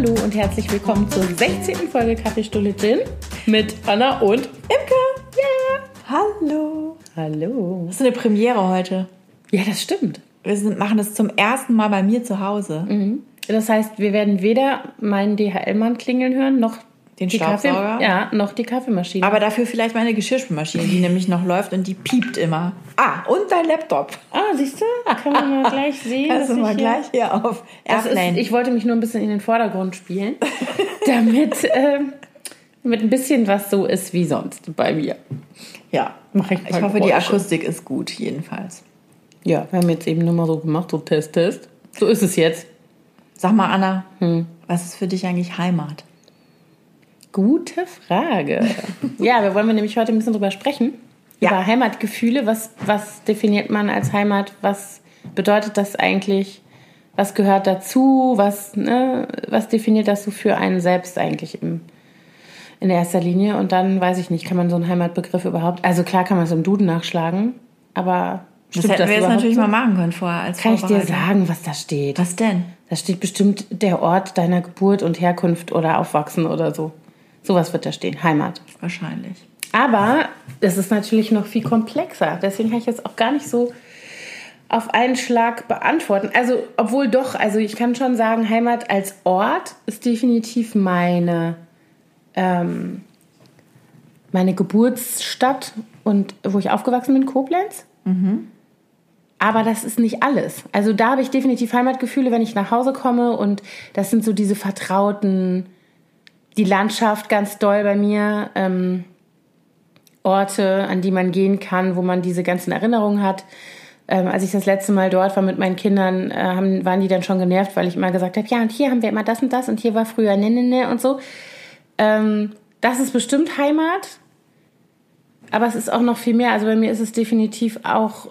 Hallo und herzlich willkommen zur 16. Folge Kaffeestulle Gin mit Anna und Imke. Ja. Hallo. Hallo. Das ist eine Premiere heute. Ja, das stimmt. Wir sind, machen das zum ersten Mal bei mir zu Hause. Mhm. Das heißt, wir werden weder meinen DHL-Mann klingeln hören, noch Den die Kaffee Staubsauger? ja, noch die Kaffeemaschine. Aber dafür vielleicht meine Geschirrspülmaschine, die nämlich noch läuft und die piept immer. Ah, und dein Laptop. ah, siehst du? Kann man mal gleich sehen. Kannst du mal gleich hier auf Das ist, Airplane. ich wollte mich nur ein bisschen in den Vordergrund spielen, damit, ähm, damit ein bisschen was so ist wie sonst bei mir. ja, Mach ich ich hoffe, die Geräusche. Akustik ist gut, jedenfalls. Ja, wir haben jetzt eben nur mal so gemacht, so Test, Test. So ist es jetzt. Sag mal, Anna, Hm. was ist für dich eigentlich Heimat? Gute Frage. ja, wir wollen wir nämlich heute ein bisschen drüber sprechen. Ja. Über Heimatgefühle. Was, was definiert man als Heimat? Was bedeutet das eigentlich? Was gehört dazu? Was, ne, was definiert das so für einen selbst eigentlich im, in erster Linie? Und dann weiß ich nicht, kann man so einen Heimatbegriff überhaupt. Also klar kann man es im Duden nachschlagen, aber Das stimmt hätten wir jetzt natürlich so? mal machen können vorher als Kann ich dir sagen, was da steht? Was denn? Da steht bestimmt der Ort deiner Geburt und Herkunft oder Aufwachsen oder so. Sowas wird da stehen. Heimat. Wahrscheinlich. Aber es ist natürlich noch viel komplexer. Deswegen kann ich jetzt auch gar nicht so auf einen Schlag beantworten. Also, obwohl doch, also ich kann schon sagen, Heimat als Ort ist definitiv meine, ähm, meine Geburtsstadt und wo ich aufgewachsen bin, Koblenz. Aber das ist nicht alles. Also da habe ich definitiv Heimatgefühle, wenn ich nach Hause komme und das sind so diese vertrauten, die Landschaft ganz doll bei mir, ähm, Orte, an die man gehen kann, wo man diese ganzen Erinnerungen hat. Ähm, als ich das letzte Mal dort war mit meinen Kindern, äh, haben, waren die dann schon genervt, weil ich immer gesagt habe, ja und hier haben wir immer das und das und hier war früher ne ne ne und so. Ähm, das ist bestimmt Heimat, aber es ist auch noch viel mehr. Also bei mir ist es definitiv auch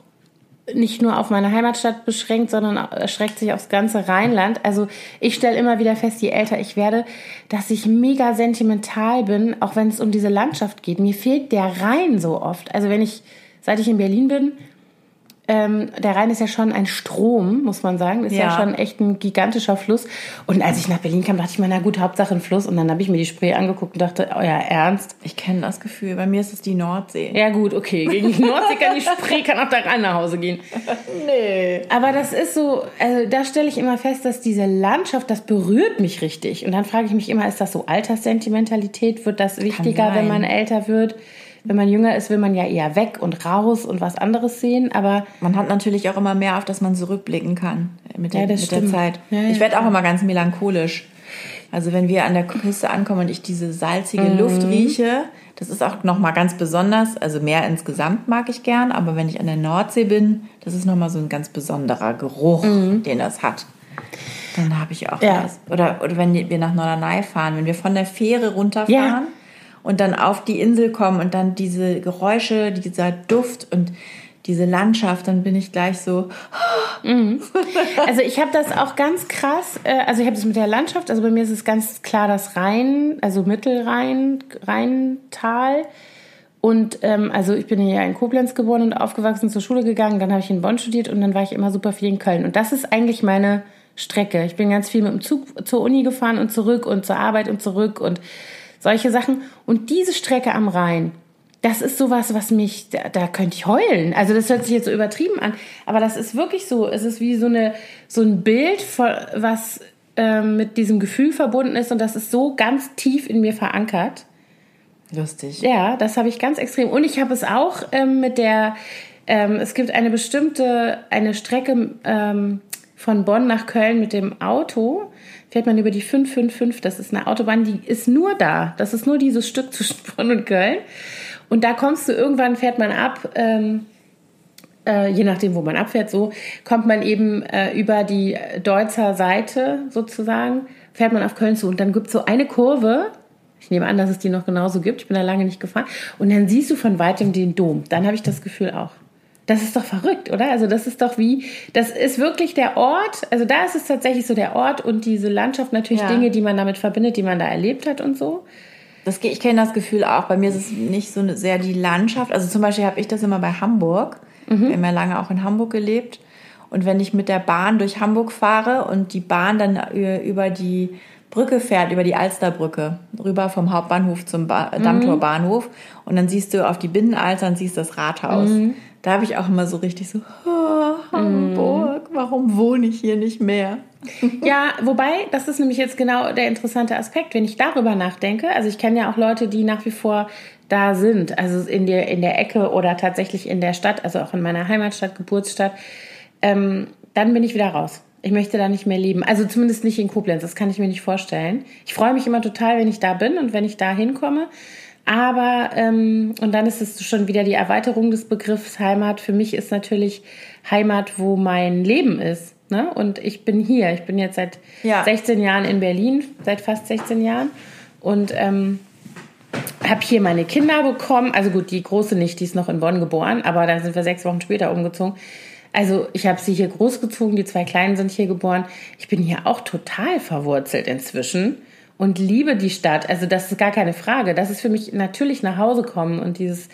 nicht nur auf meine Heimatstadt beschränkt, sondern erschreckt sich aufs ganze Rheinland. Also ich stelle immer wieder fest, je älter ich werde, dass ich mega sentimental bin, auch wenn es um diese Landschaft geht. Mir fehlt der Rhein so oft. Also wenn ich, seit ich in Berlin bin, ähm, der Rhein ist ja schon ein Strom, muss man sagen. Ist ja. Ja. schon echt ein gigantischer Fluss. Und als ich nach Berlin kam, dachte ich mir, na gut, Hauptsache ein Fluss. Und dann habe ich mir die Spree angeguckt und dachte, euer Ernst? Ich kenne das Gefühl. Bei mir ist es die Nordsee. Ja gut, okay. Gegen die Nordsee kann die Spree, kann auch der Rhein nach Hause gehen. Nee. Aber das ist so, also da stelle ich immer fest, dass diese Landschaft, das berührt mich richtig. Und dann frage ich mich immer, ist das so Alterssentimentalität? Wird das wichtiger, wenn man älter wird? Wenn man jünger ist, will man ja eher weg und raus und was anderes sehen. Aber Man hat natürlich auch immer mehr, auf das man zurückblicken kann mit der, Ja, mit der. Zeit. Ja, ja, ich werde auch immer ganz melancholisch. Also wenn wir an der Küste ankommen und ich diese salzige Luft rieche, das ist auch noch mal ganz besonders. Also mehr insgesamt mag ich gern, aber wenn ich an der Nordsee bin, das ist noch mal so ein ganz besonderer Geruch, den das hat. Dann habe ich auch Ja. was. Oder, oder wenn wir nach Norderney fahren, wenn wir von der Fähre runterfahren. Und dann auf die Insel kommen und dann diese Geräusche, dieser Duft und diese Landschaft, dann bin ich gleich so, Also ich habe das auch ganz krass, äh, also ich habe das mit der Landschaft, also bei mir ist es ganz klar das Rhein, also Mittelrhein, Rheintal. Und ähm, also ich bin ja in Koblenz geboren und aufgewachsen, zur Schule gegangen, dann habe ich in Bonn studiert und dann war ich immer super viel in Köln. Und das ist eigentlich meine Strecke. Ich bin ganz viel mit dem Zug zur Uni gefahren und zurück und zur Arbeit und zurück und solche Sachen. Und diese Strecke am Rhein, das ist sowas, was mich, da, da könnte ich heulen. Also das hört sich jetzt so übertrieben an, aber das ist wirklich so. Es ist wie so eine so ein Bild, was ähm, mit diesem Gefühl verbunden ist und das ist so ganz tief in mir verankert. lustig. Ja, das habe ich ganz extrem. Und ich habe es auch ähm, mit der, ähm, es gibt eine bestimmte, eine Strecke ähm, von Bonn nach Köln mit dem Auto. Fährt man über die 555, das ist eine Autobahn, die ist nur da. Das ist nur dieses Stück zwischen Bonn und Köln. Und da kommst du, irgendwann fährt man ab, ähm, äh, je nachdem, wo man abfährt, so kommt man eben äh, über die Deutzer Seite sozusagen, fährt man auf Köln zu und dann gibt es so eine Kurve. Ich nehme an, dass es die noch genauso gibt. Ich bin da lange nicht gefahren. Und dann siehst du von weitem den Dom. Dann habe ich das Gefühl auch. Das ist doch verrückt, oder? Also das ist doch wie, das ist wirklich der Ort. Also da ist es tatsächlich so der Ort und diese Landschaft natürlich Ja. Dinge, die man damit verbindet, die man da erlebt hat und so. Das, ich kenne das Gefühl auch. Bei mir ist es nicht so eine- sehr die Landschaft. Also zum Beispiel habe ich das immer bei Hamburg. Wir haben ja lange auch in Hamburg gelebt. Und wenn ich mit der Bahn durch Hamburg fahre und die Bahn dann über die Brücke fährt, über die Alsterbrücke, rüber vom Hauptbahnhof zum ba mhm. Dammtorbahnhof und dann siehst du auf die Binnenalster und siehst das Rathaus. Mhm. Da habe ich auch immer so richtig so, oh, Hamburg, mhm. warum wohne ich hier nicht mehr? Ja, wobei, das ist nämlich jetzt genau der interessante Aspekt, wenn ich darüber nachdenke. Also ich kenne ja auch Leute, die nach wie vor da sind, also in der, in der Ecke oder tatsächlich in der Stadt, also auch in meiner Heimatstadt, Geburtsstadt, ähm, dann bin ich wieder raus. Ich möchte da nicht mehr leben. Also zumindest nicht in Koblenz, das kann ich mir nicht vorstellen. Ich freue mich immer total, wenn ich da bin und wenn ich da hinkomme. Aber, ähm, und dann ist es schon wieder die Erweiterung des Begriffs Heimat. Für mich ist natürlich Heimat, wo mein Leben ist. Ne? Und ich bin hier. Ich bin jetzt seit ja. 16 Jahren in Berlin, seit fast 16 Jahren. Und ähm, habe hier meine Kinder bekommen. Also gut, die große nicht, die ist noch in Bonn geboren, aber da sind wir sechs Wochen später umgezogen. Also ich habe sie hier großgezogen, die zwei Kleinen sind hier geboren. Ich bin hier auch total verwurzelt inzwischen und liebe die Stadt. Also das ist gar keine Frage. Das ist für mich natürlich nach Hause kommen und dieses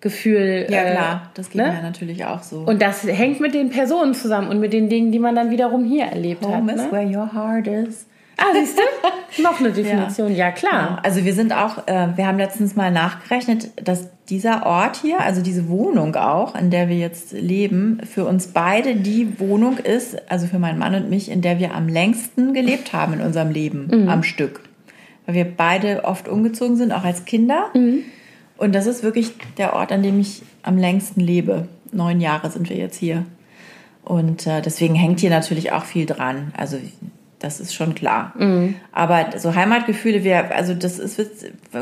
Gefühl. Ja, klar, das geht ne? mir natürlich auch so. Und das hängt mit den Personen zusammen und mit den Dingen, die man dann wiederum hier erlebt Home hat. Home is ne? where your heart is. Ah, siehst du? Noch eine Definition, ja, ja klar. Also wir sind auch, äh, wir haben letztens mal nachgerechnet, dass dieser Ort hier, also diese Wohnung auch, in der wir jetzt leben, für uns beide die Wohnung ist, also für meinen Mann und mich, in der wir am längsten gelebt haben in unserem Leben mhm. am Stück. Weil wir beide oft umgezogen sind, auch als Kinder. Mhm. Und das ist wirklich der Ort, an dem ich am längsten lebe. Neun Jahre sind wir jetzt hier. Und äh, deswegen hängt hier natürlich auch viel dran. Also das ist schon klar. Mhm. Aber so Heimatgefühle, wir, also das ist,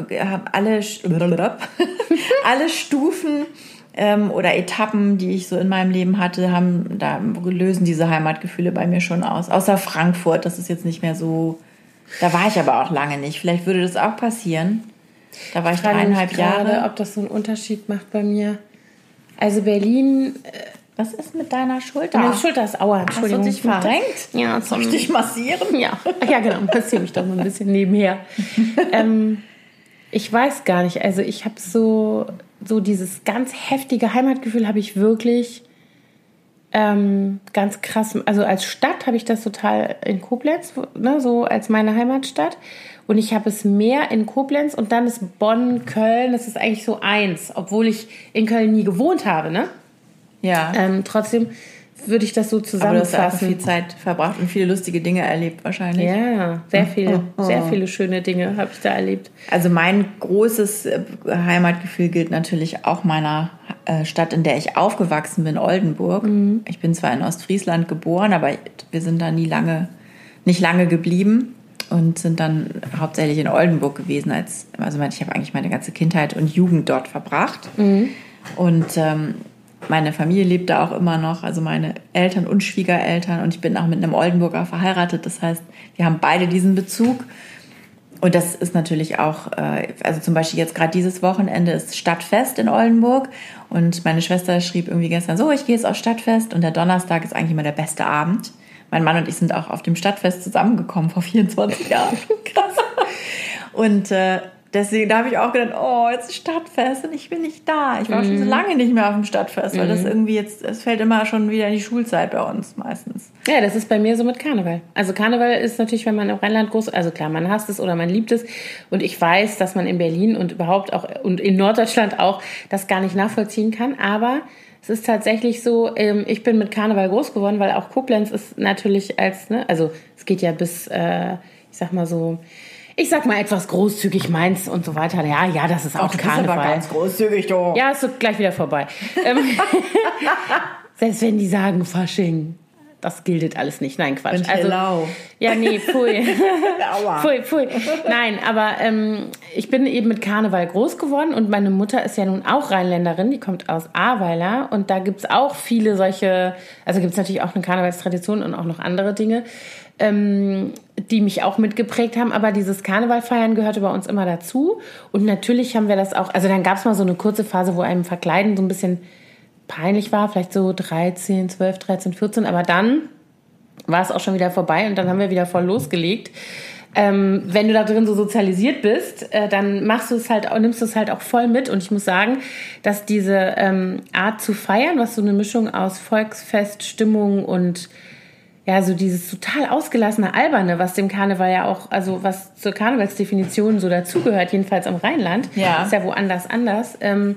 wir haben alle, alle Stufen ähm, oder Etappen, die ich so in meinem Leben hatte, haben, da lösen diese Heimatgefühle bei mir schon aus. Außer Frankfurt, das ist jetzt nicht mehr so, da war ich aber auch lange nicht. Vielleicht würde das auch passieren. Da war ich, ich dreieinhalb Jahre. ob das so einen Unterschied macht bei mir. Also Berlin, äh, was ist mit deiner Schulter? Meine Schulter ist aua, Entschuldigung. Hast du dich verrenkt? Ja. Soll ich dich massieren? Ja, ja genau, massiere mich doch mal ein bisschen nebenher. ähm, ich weiß gar nicht, also ich habe so, so dieses ganz heftige Heimatgefühl habe ich wirklich ähm, ganz krass, also als Stadt habe ich das total in Koblenz, ne, so als meine Heimatstadt. Und ich habe es mehr in Koblenz und dann ist Bonn, Köln, das ist eigentlich so eins, obwohl ich in Köln nie gewohnt habe, ne? Ja. Ähm, trotzdem würde ich das so zusammenfassen. Aber du hast viel Zeit verbracht und viele lustige Dinge erlebt wahrscheinlich. Ja, sehr viele, oh, oh. sehr viele schöne Dinge habe ich da erlebt. Also mein großes äh, Heimatgefühl gilt natürlich auch meiner äh, Stadt, in der ich aufgewachsen bin, Oldenburg. Mhm. Ich bin zwar in Ostfriesland geboren, aber wir sind da nie lange, nicht lange geblieben und sind dann hauptsächlich in Oldenburg gewesen. Als, also ich habe eigentlich meine ganze Kindheit und Jugend dort verbracht. Mhm. Und ähm, meine Familie lebt da auch immer noch, also meine Eltern und Schwiegereltern. Und ich bin auch mit einem Oldenburger verheiratet. Das heißt, wir haben beide diesen Bezug. Und das ist natürlich auch, äh, also zum Beispiel jetzt gerade dieses Wochenende ist Stadtfest in Oldenburg. Und meine Schwester schrieb irgendwie gestern so, ich gehe jetzt aufs Stadtfest. Und der Donnerstag ist eigentlich immer der beste Abend. Mein Mann und ich sind auch auf dem Stadtfest zusammengekommen vor 24 Jahren. Krass. Und äh, Deswegen, da habe ich auch gedacht, oh, jetzt ist Stadtfest und ich bin nicht da. Ich war mhm. schon so mhm. lange nicht mehr auf dem Stadtfest, weil mhm. das irgendwie jetzt, es fällt immer schon wieder in die Schulzeit bei uns meistens. Ja, das ist bei mir so mit Karneval. Also Karneval ist natürlich, wenn man im Rheinland groß, also klar, man hasst es oder man liebt es. Und ich weiß, dass man in Berlin und überhaupt auch und in Norddeutschland auch das gar nicht nachvollziehen kann. Aber es ist tatsächlich so, ähm, ich bin mit Karneval groß geworden, weil auch Koblenz ist natürlich als, ne, also es geht ja bis, äh, ich sag mal so, ich sag mal etwas großzügig meins und so weiter. Ja, ja, das ist auch Ach, Karneval. aber ganz großzügig, du. Ja, ist gleich wieder vorbei. Ähm, selbst wenn die sagen Fasching, das gilt alles nicht. Nein, Quatsch. Und also, hello. ja, nee, pfui. pfui, pfui. Nein, aber ähm, ich bin eben mit Karneval groß geworden und meine Mutter ist ja nun auch Rheinländerin, die kommt aus Ahrweiler und da gibt's auch viele solche, also gibt's natürlich auch eine Karnevalstradition und auch noch andere Dinge ähm, die mich auch mitgeprägt haben. Aber dieses Karnevalfeiern gehörte bei uns immer dazu. Und natürlich haben wir das auch, also dann gab es mal so eine kurze Phase, wo einem Verkleiden so ein bisschen peinlich war, vielleicht so 13, 12, 13, 14. Aber dann war es auch schon wieder vorbei und dann haben wir wieder voll losgelegt. ähm, wenn du da drin so sozialisiert bist, äh, dann machst du es halt, nimmst du es halt auch voll mit. Und ich muss sagen, dass diese ähm, Art zu feiern, was so eine Mischung aus Volksfest, Stimmung und ja, so dieses total ausgelassene Alberne, was dem Karneval ja auch, also was zur Karnevalsdefinition so dazugehört, jedenfalls am Rheinland, Ja. ist ja woanders anders. Ähm,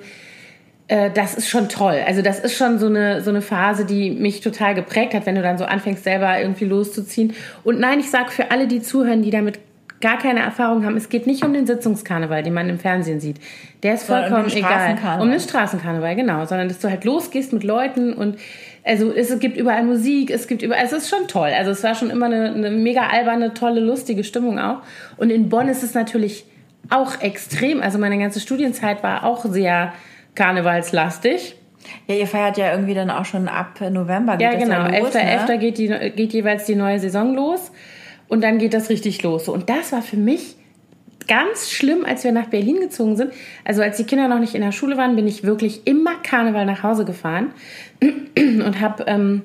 äh, das ist schon toll. Also das ist schon so eine, so eine Phase, die mich total geprägt hat, wenn du dann so anfängst, selber irgendwie loszuziehen. Und nein, ich sage für alle, die zuhören, die damit gar keine Erfahrung haben, es geht nicht um den Sitzungskarneval, den man im Fernsehen sieht. Der ist um vollkommen den egal. Straßenkarneval. Um den Straßenkarneval, genau. Sondern dass du halt losgehst mit Leuten und also es gibt überall Musik, es gibt überall, es ist schon toll. Also es war schon immer eine, eine mega alberne, tolle, lustige Stimmung auch. Und in Bonn ist es natürlich auch extrem. Also meine ganze Studienzeit war auch sehr karnevalslastig. Ja, ihr feiert ja irgendwie dann auch schon ab November. Ja, genau. Ja los, 11.11. ne? geht, die, geht jeweils die neue Saison los und dann geht das richtig los. Und das war für mich ganz schlimm, als wir nach Berlin gezogen sind. Also als die Kinder noch nicht in der Schule waren, bin ich wirklich immer Karneval nach Hause gefahren und habe ähm,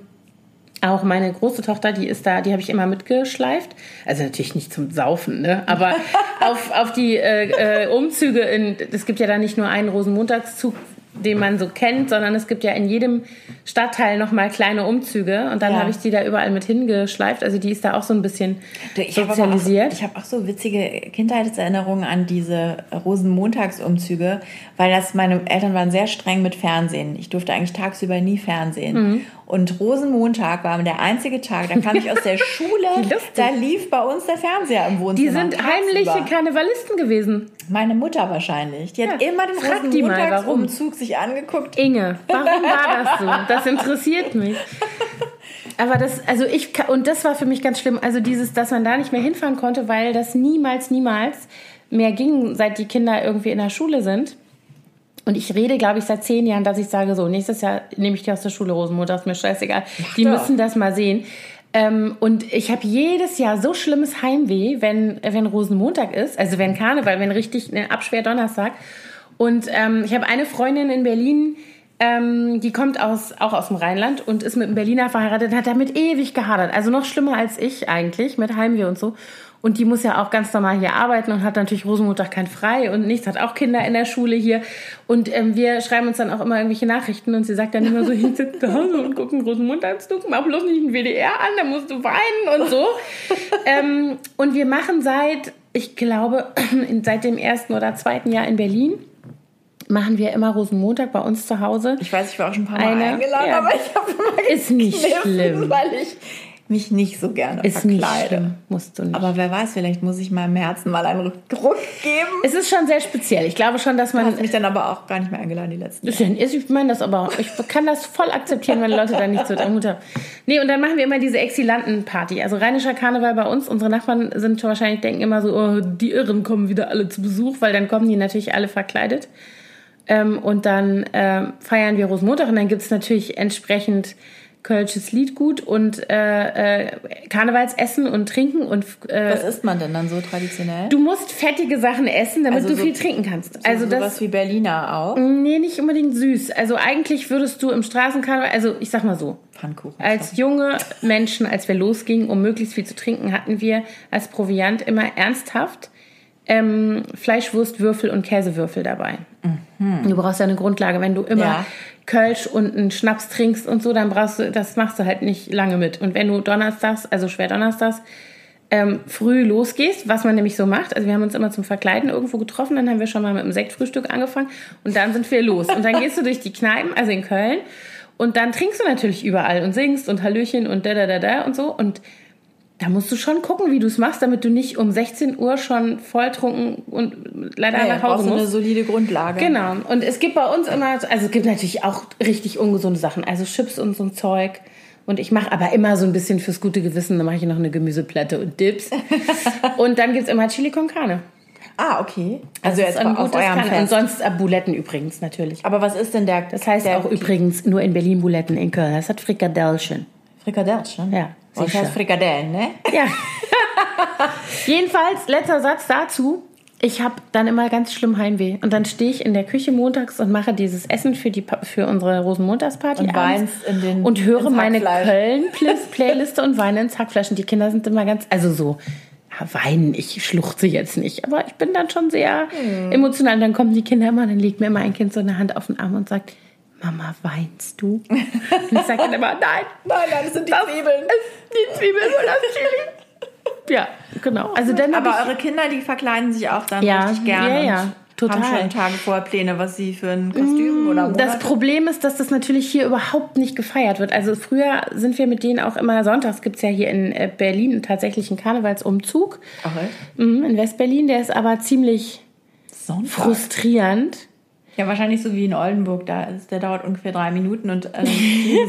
auch meine große Tochter, die ist da, die habe ich immer mitgeschleift. Also natürlich nicht zum Saufen, ne? Aber auf, auf die äh, äh, Umzüge in, es gibt ja da nicht nur einen Rosenmontagszug, den man so kennt, sondern es gibt ja in jedem Stadtteil nochmal kleine Umzüge und dann Ja. habe ich die da überall mit hingeschleift. Also die ist da auch so ein bisschen Ich sozialisiert. auch, ich habe auch so witzige Kindheitserinnerungen an diese Rosenmontagsumzüge, weil das meine Eltern waren sehr streng mit Fernsehen. Ich durfte eigentlich tagsüber nie Fernsehen. Mhm. Und Rosenmontag war der einzige Tag, da kam ich aus der Schule, da lief bei uns der Fernseher im Wohnzimmer. die sind tagsüber. heimliche Karnevalisten gewesen. Meine Mutter wahrscheinlich. Die hat Ja, immer den. Rosenmontagsumzug sich angeguckt. Inge, warum war das so? Das interessiert mich. Aber das, also ich, und das war für mich ganz schlimm. Also dieses, dass man da nicht mehr hinfahren konnte, weil das niemals, niemals mehr ging, seit die Kinder irgendwie in der Schule sind. Und ich rede, glaube ich, seit zehn Jahren, dass ich sage, so, nächstes Jahr nehme ich die aus der Schule, Rosenmutter, ist mir scheißegal. die doch. müssen das mal sehen. Ähm, und ich habe jedes Jahr so schlimmes Heimweh, wenn, wenn Rosenmontag ist, also wenn Karneval, wenn richtig ein Absperrdonnerstag. Und ähm, ich habe eine Freundin in Berlin, ähm, die kommt aus, auch aus dem Rheinland und ist mit einem Berliner verheiratet, hat damit ewig gehadert. Also noch schlimmer als ich eigentlich, mit Heimweh und so. Und die muss ja auch ganz normal hier arbeiten und hat natürlich Rosenmontag kein Frei und nichts, hat auch Kinder in der Schule hier. Und ähm, wir schreiben uns dann auch immer irgendwelche Nachrichten und sie sagt dann immer so, ich sitze zu Hause und gucke einen Rosenmontagszug, mach bloß nicht einen WDR an, da musst du weinen und so. ähm, und wir machen seit, ich glaube, seit dem ersten oder zweiten Jahr in Berlin, machen wir immer Rosenmontag bei uns zu Hause. Ich weiß, ich war auch schon ein paar Mal Eine- eingeladen, ja. aber ich habe immer Ist nicht schlimm. weil ich mich nicht so gerne Ist nicht verkleide. schlimm, musst du nicht. Aber wer weiß, vielleicht muss ich meinem Herzen mal einen Ruck geben. es ist schon sehr speziell. Ich glaube schon, dass Du man hast mich dann aber auch gar nicht mehr eingeladen die letzten Ist ja- ist- Ich meine das aber, ich kann das voll akzeptieren, wenn Leute da nicht so Mut haben. Nee, und dann machen wir immer diese Exilanten-Party. Also rheinischer Karneval bei uns. Unsere Nachbarn sind wahrscheinlich, denken immer so, oh, die Irren kommen wieder alle zu Besuch, weil dann kommen die natürlich alle verkleidet. Ähm, und dann ähm, feiern wir Rosenmontag und dann gibt's natürlich entsprechend Kölsches Liedgut und äh, äh, Karnevalsessen und Trinken und äh, Was isst man denn dann so traditionell? du musst fettige Sachen essen, damit Also du so- viel trinken kannst. also Also das sowas wie Berliner auch. Nee, nicht unbedingt süß. Also eigentlich würdest du im Straßenkarneval, also ich sag mal so, Pfannkuchen. als junge Menschen, als wir losgingen, um möglichst viel zu trinken, hatten wir als Proviant immer ernsthaft ähm, Fleischwurst, Würfel und Käsewürfel dabei. Du brauchst ja eine Grundlage. Wenn du immer Ja. Kölsch und einen Schnaps trinkst und so, dann brauchst du, das machst du halt nicht lange mit. Und wenn du donnerstags, also schwer donnerstags, ähm, früh losgehst, was man nämlich so macht. Also wir haben uns immer zum Verkleiden irgendwo getroffen, dann haben wir schon mal mit dem Sektfrühstück angefangen und dann sind wir los. Und dann gehst du durch die Kneipen, also in Köln, und dann trinkst du natürlich überall und singst und Hallöchen und da da da da und so. Und da musst du schon gucken, wie du es machst, damit du nicht um 16 Uhr schon volltrunken und leider ja, nach Hause du eine musst. solide Grundlage. Genau. Und es gibt bei uns immer, also es gibt natürlich auch richtig ungesunde Sachen, also Chips und so ein Zeug. Und ich mache aber immer so ein bisschen fürs gute Gewissen, dann mache ich noch eine Gemüseplatte und Dips. und dann gibt's immer Chili con Carne. Ah, okay. Also Das jetzt ist ein auf gutes Carne. Und sonst Buletten übrigens natürlich. Aber was ist denn der? Das heißt der, auch übrigens nur in Berlin Buletten, in Köln. Das hat Frikadellchen. Frikadellchen. Ja, Das sicher. heißt Frikadellen, ne? Ja. Jedenfalls, letzter Satz dazu. Ich habe dann immer ganz schlimm Heimweh. Und dann stehe ich in der Küche montags und mache dieses Essen für, die, für unsere Rosenmontagsparty Und abends in den- und höre meine. Köln-Playliste und weine ins Hackfleisch. Und die Kinder sind immer ganz, also so weinen, ich schluchze jetzt nicht, aber ich bin dann schon sehr mhm. emotional. Und dann kommen die Kinder immer, dann legt mir immer ein Kind so eine Hand auf den Arm und sagt, Mama, weinst du? Und ich sage dann immer, nein, nein, nein, das sind die das Zwiebeln. Die Zwiebeln und das Chili. Ja, genau. Also dann Aber eure Kinder, die verkleiden sich auch dann ja, richtig gerne. Ja, ja. Total. Haben schon Tage vorher Pläne, was sie für ein Kostüm mmh, oder Monate? Das Problem ist, dass das natürlich hier überhaupt nicht gefeiert wird. Also früher sind wir mit denen auch immer, sonntags gibt es ja hier in äh, Berlin tatsächlich einen Karnevalsumzug. Okay. Mhm, in Westberlin, der ist aber ziemlich Sonntag. frustrierend. Ja, wahrscheinlich so wie in Oldenburg, da ist, der dauert ungefähr drei Minuten und ähm,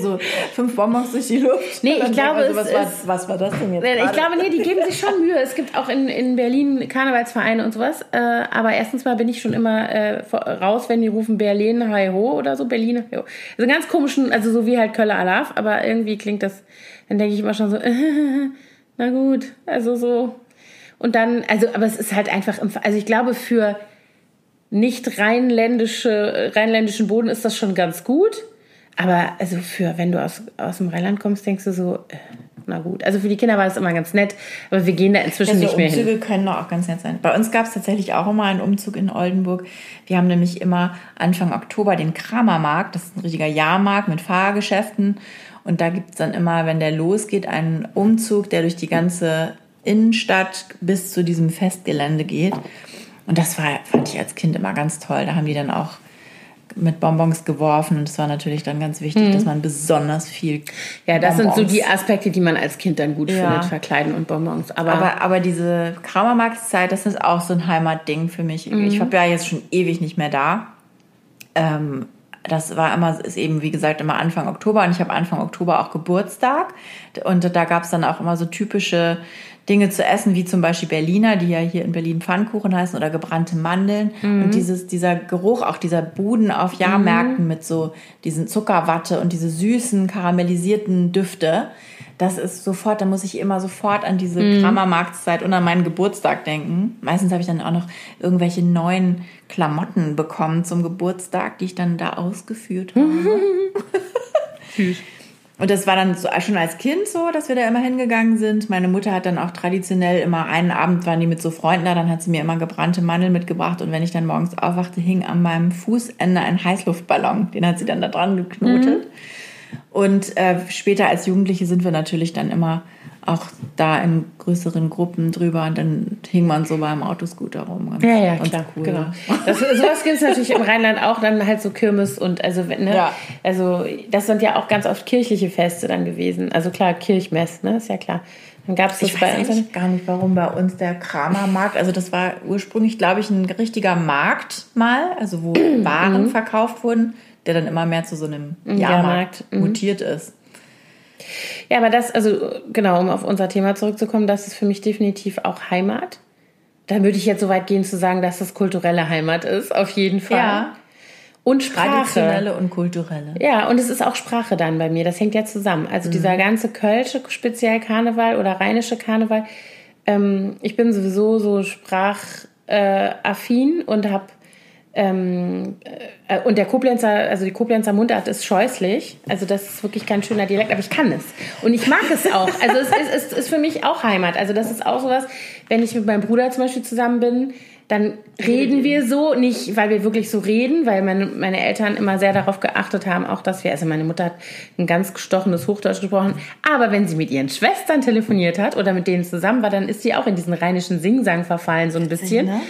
so fünf Bonbons durch die Luft. Nee, ich glaube, also, was, es war, ist, was war das denn jetzt? Ich gerade? glaube, nee, die geben sich schon Mühe. Es gibt auch in, in Berlin Karnevalsvereine und sowas. Äh, aber erstens mal bin ich schon immer äh, raus, wenn die rufen Berlin Hi Ho oder so, Berlin Hi Ho. Also ganz komischen, also so wie halt Köller Alaf, aber irgendwie klingt das, dann denke ich immer schon so, äh, na gut, also so. Und dann, also, aber es ist halt einfach, also ich glaube, für nicht rheinländische, rheinländischen Boden ist das schon ganz gut. Aber also für, wenn du aus, aus dem Rheinland kommst, denkst du so, äh, na gut. Also für die Kinder war das immer ganz nett, aber wir gehen da inzwischen also nicht mehr Umzüge hin. Umzüge können auch ganz nett sein. Bei uns gab es tatsächlich auch immer einen Umzug in Oldenburg. Wir haben nämlich immer Anfang Oktober den Kramermarkt. Das ist ein richtiger Jahrmarkt mit Fahrgeschäften. Und da gibt es dann immer, wenn der losgeht, einen Umzug, der durch die ganze Innenstadt bis zu diesem Festgelände geht. Und das war, fand ich als Kind immer ganz toll. Da haben die dann auch mit Bonbons geworfen und es war natürlich dann ganz wichtig, mhm. dass man besonders viel. Ja, das Bonbons sind so die Aspekte, die man als Kind dann gut ja. findet, Verkleiden und Bonbons. Aber, aber, aber diese Kramermarktszeit, das ist auch so ein Heimatding für mich. Mhm. Ich war ja jetzt schon ewig nicht mehr da. Ähm, das war immer, ist eben wie gesagt immer Anfang Oktober und ich habe Anfang Oktober auch Geburtstag und da gab es dann auch immer so typische Dinge zu essen, wie zum Beispiel Berliner, die ja hier in Berlin Pfannkuchen heißen oder gebrannte Mandeln. Mhm. Und dieses, dieser Geruch auch dieser Buden auf Jahrmärkten mhm. mit so diesen Zuckerwatte und diese süßen, karamellisierten Düfte. Das ist sofort, da muss ich immer sofort an diese mhm. Kramermarktszeit und an meinen Geburtstag denken. Meistens habe ich dann auch noch irgendwelche neuen Klamotten bekommen zum Geburtstag, die ich dann da ausgeführt habe. Süß. Und das war dann so, schon als Kind so, dass wir da immer hingegangen sind. Meine Mutter hat dann auch traditionell immer einen Abend waren die mit so Freunden da, dann hat sie mir immer gebrannte Mandeln mitgebracht und wenn ich dann morgens aufwachte, hing an meinem Fußende ein Heißluftballon. Den hat sie dann da dran geknotet. Mhm. Und äh, später als Jugendliche sind wir natürlich dann immer auch da in größeren Gruppen drüber und dann hing man so beim Autoscooter rum. ja, ja, klar, cool. genau. Das, sowas gibt es natürlich im Rheinland auch, dann halt so Kirmes und also, ne, ja. also das sind ja auch ganz oft kirchliche Feste dann gewesen. Also klar, Kirchmess, ne, ist ja klar. Dann gab es das ich bei weiß uns. gar nicht, warum bei uns der Kramermarkt, also das war ursprünglich, glaube ich, ein richtiger Markt mal, also wo Waren mhm. verkauft wurden, der dann immer mehr zu so einem Jahrmarkt, Jahrmarkt. Mhm. mutiert ist. Ja, aber das, also genau, um auf unser Thema zurückzukommen, das ist für mich definitiv auch Heimat. Da würde ich jetzt so weit gehen zu sagen, dass das kulturelle Heimat ist, auf jeden Fall. Ja. Und Sprache. Traditionelle und kulturelle. Ja, und es ist auch Sprache dann bei mir. Das hängt ja zusammen. Also mhm. dieser ganze Kölsche speziell Karneval oder rheinische Karneval. Ähm, ich bin sowieso so sprachaffin und habe ähm, äh, und der Koblenzer, also die Koblenzer Mundart ist scheußlich. Also das ist wirklich kein schöner Dialekt, aber ich kann es. Und ich mag es auch. Also es ist, es ist für mich auch Heimat. Also das ist auch sowas, wenn ich mit meinem Bruder zum Beispiel zusammen bin, dann reden wir so, nicht weil wir wirklich so reden, weil meine, meine Eltern immer sehr darauf geachtet haben, auch dass wir, also meine Mutter hat ein ganz gestochenes Hochdeutsch gesprochen, aber wenn sie mit ihren Schwestern telefoniert hat oder mit denen zusammen war, dann ist sie auch in diesen rheinischen Singsang verfallen, so ein bisschen. Ne?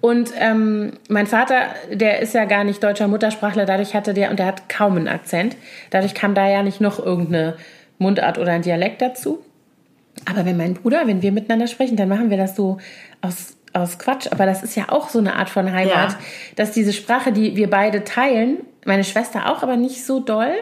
Und ähm, mein Vater, der ist ja gar nicht deutscher Muttersprachler, dadurch hatte der, und der hat kaum einen Akzent, dadurch kam da ja nicht noch irgendeine Mundart oder ein Dialekt dazu. Aber wenn mein Bruder, wenn wir miteinander sprechen, dann machen wir das so aus, aus Quatsch. Aber das ist ja auch so eine Art von Heimat, ja. dass diese Sprache, die wir beide teilen, meine Schwester auch, aber nicht so doll,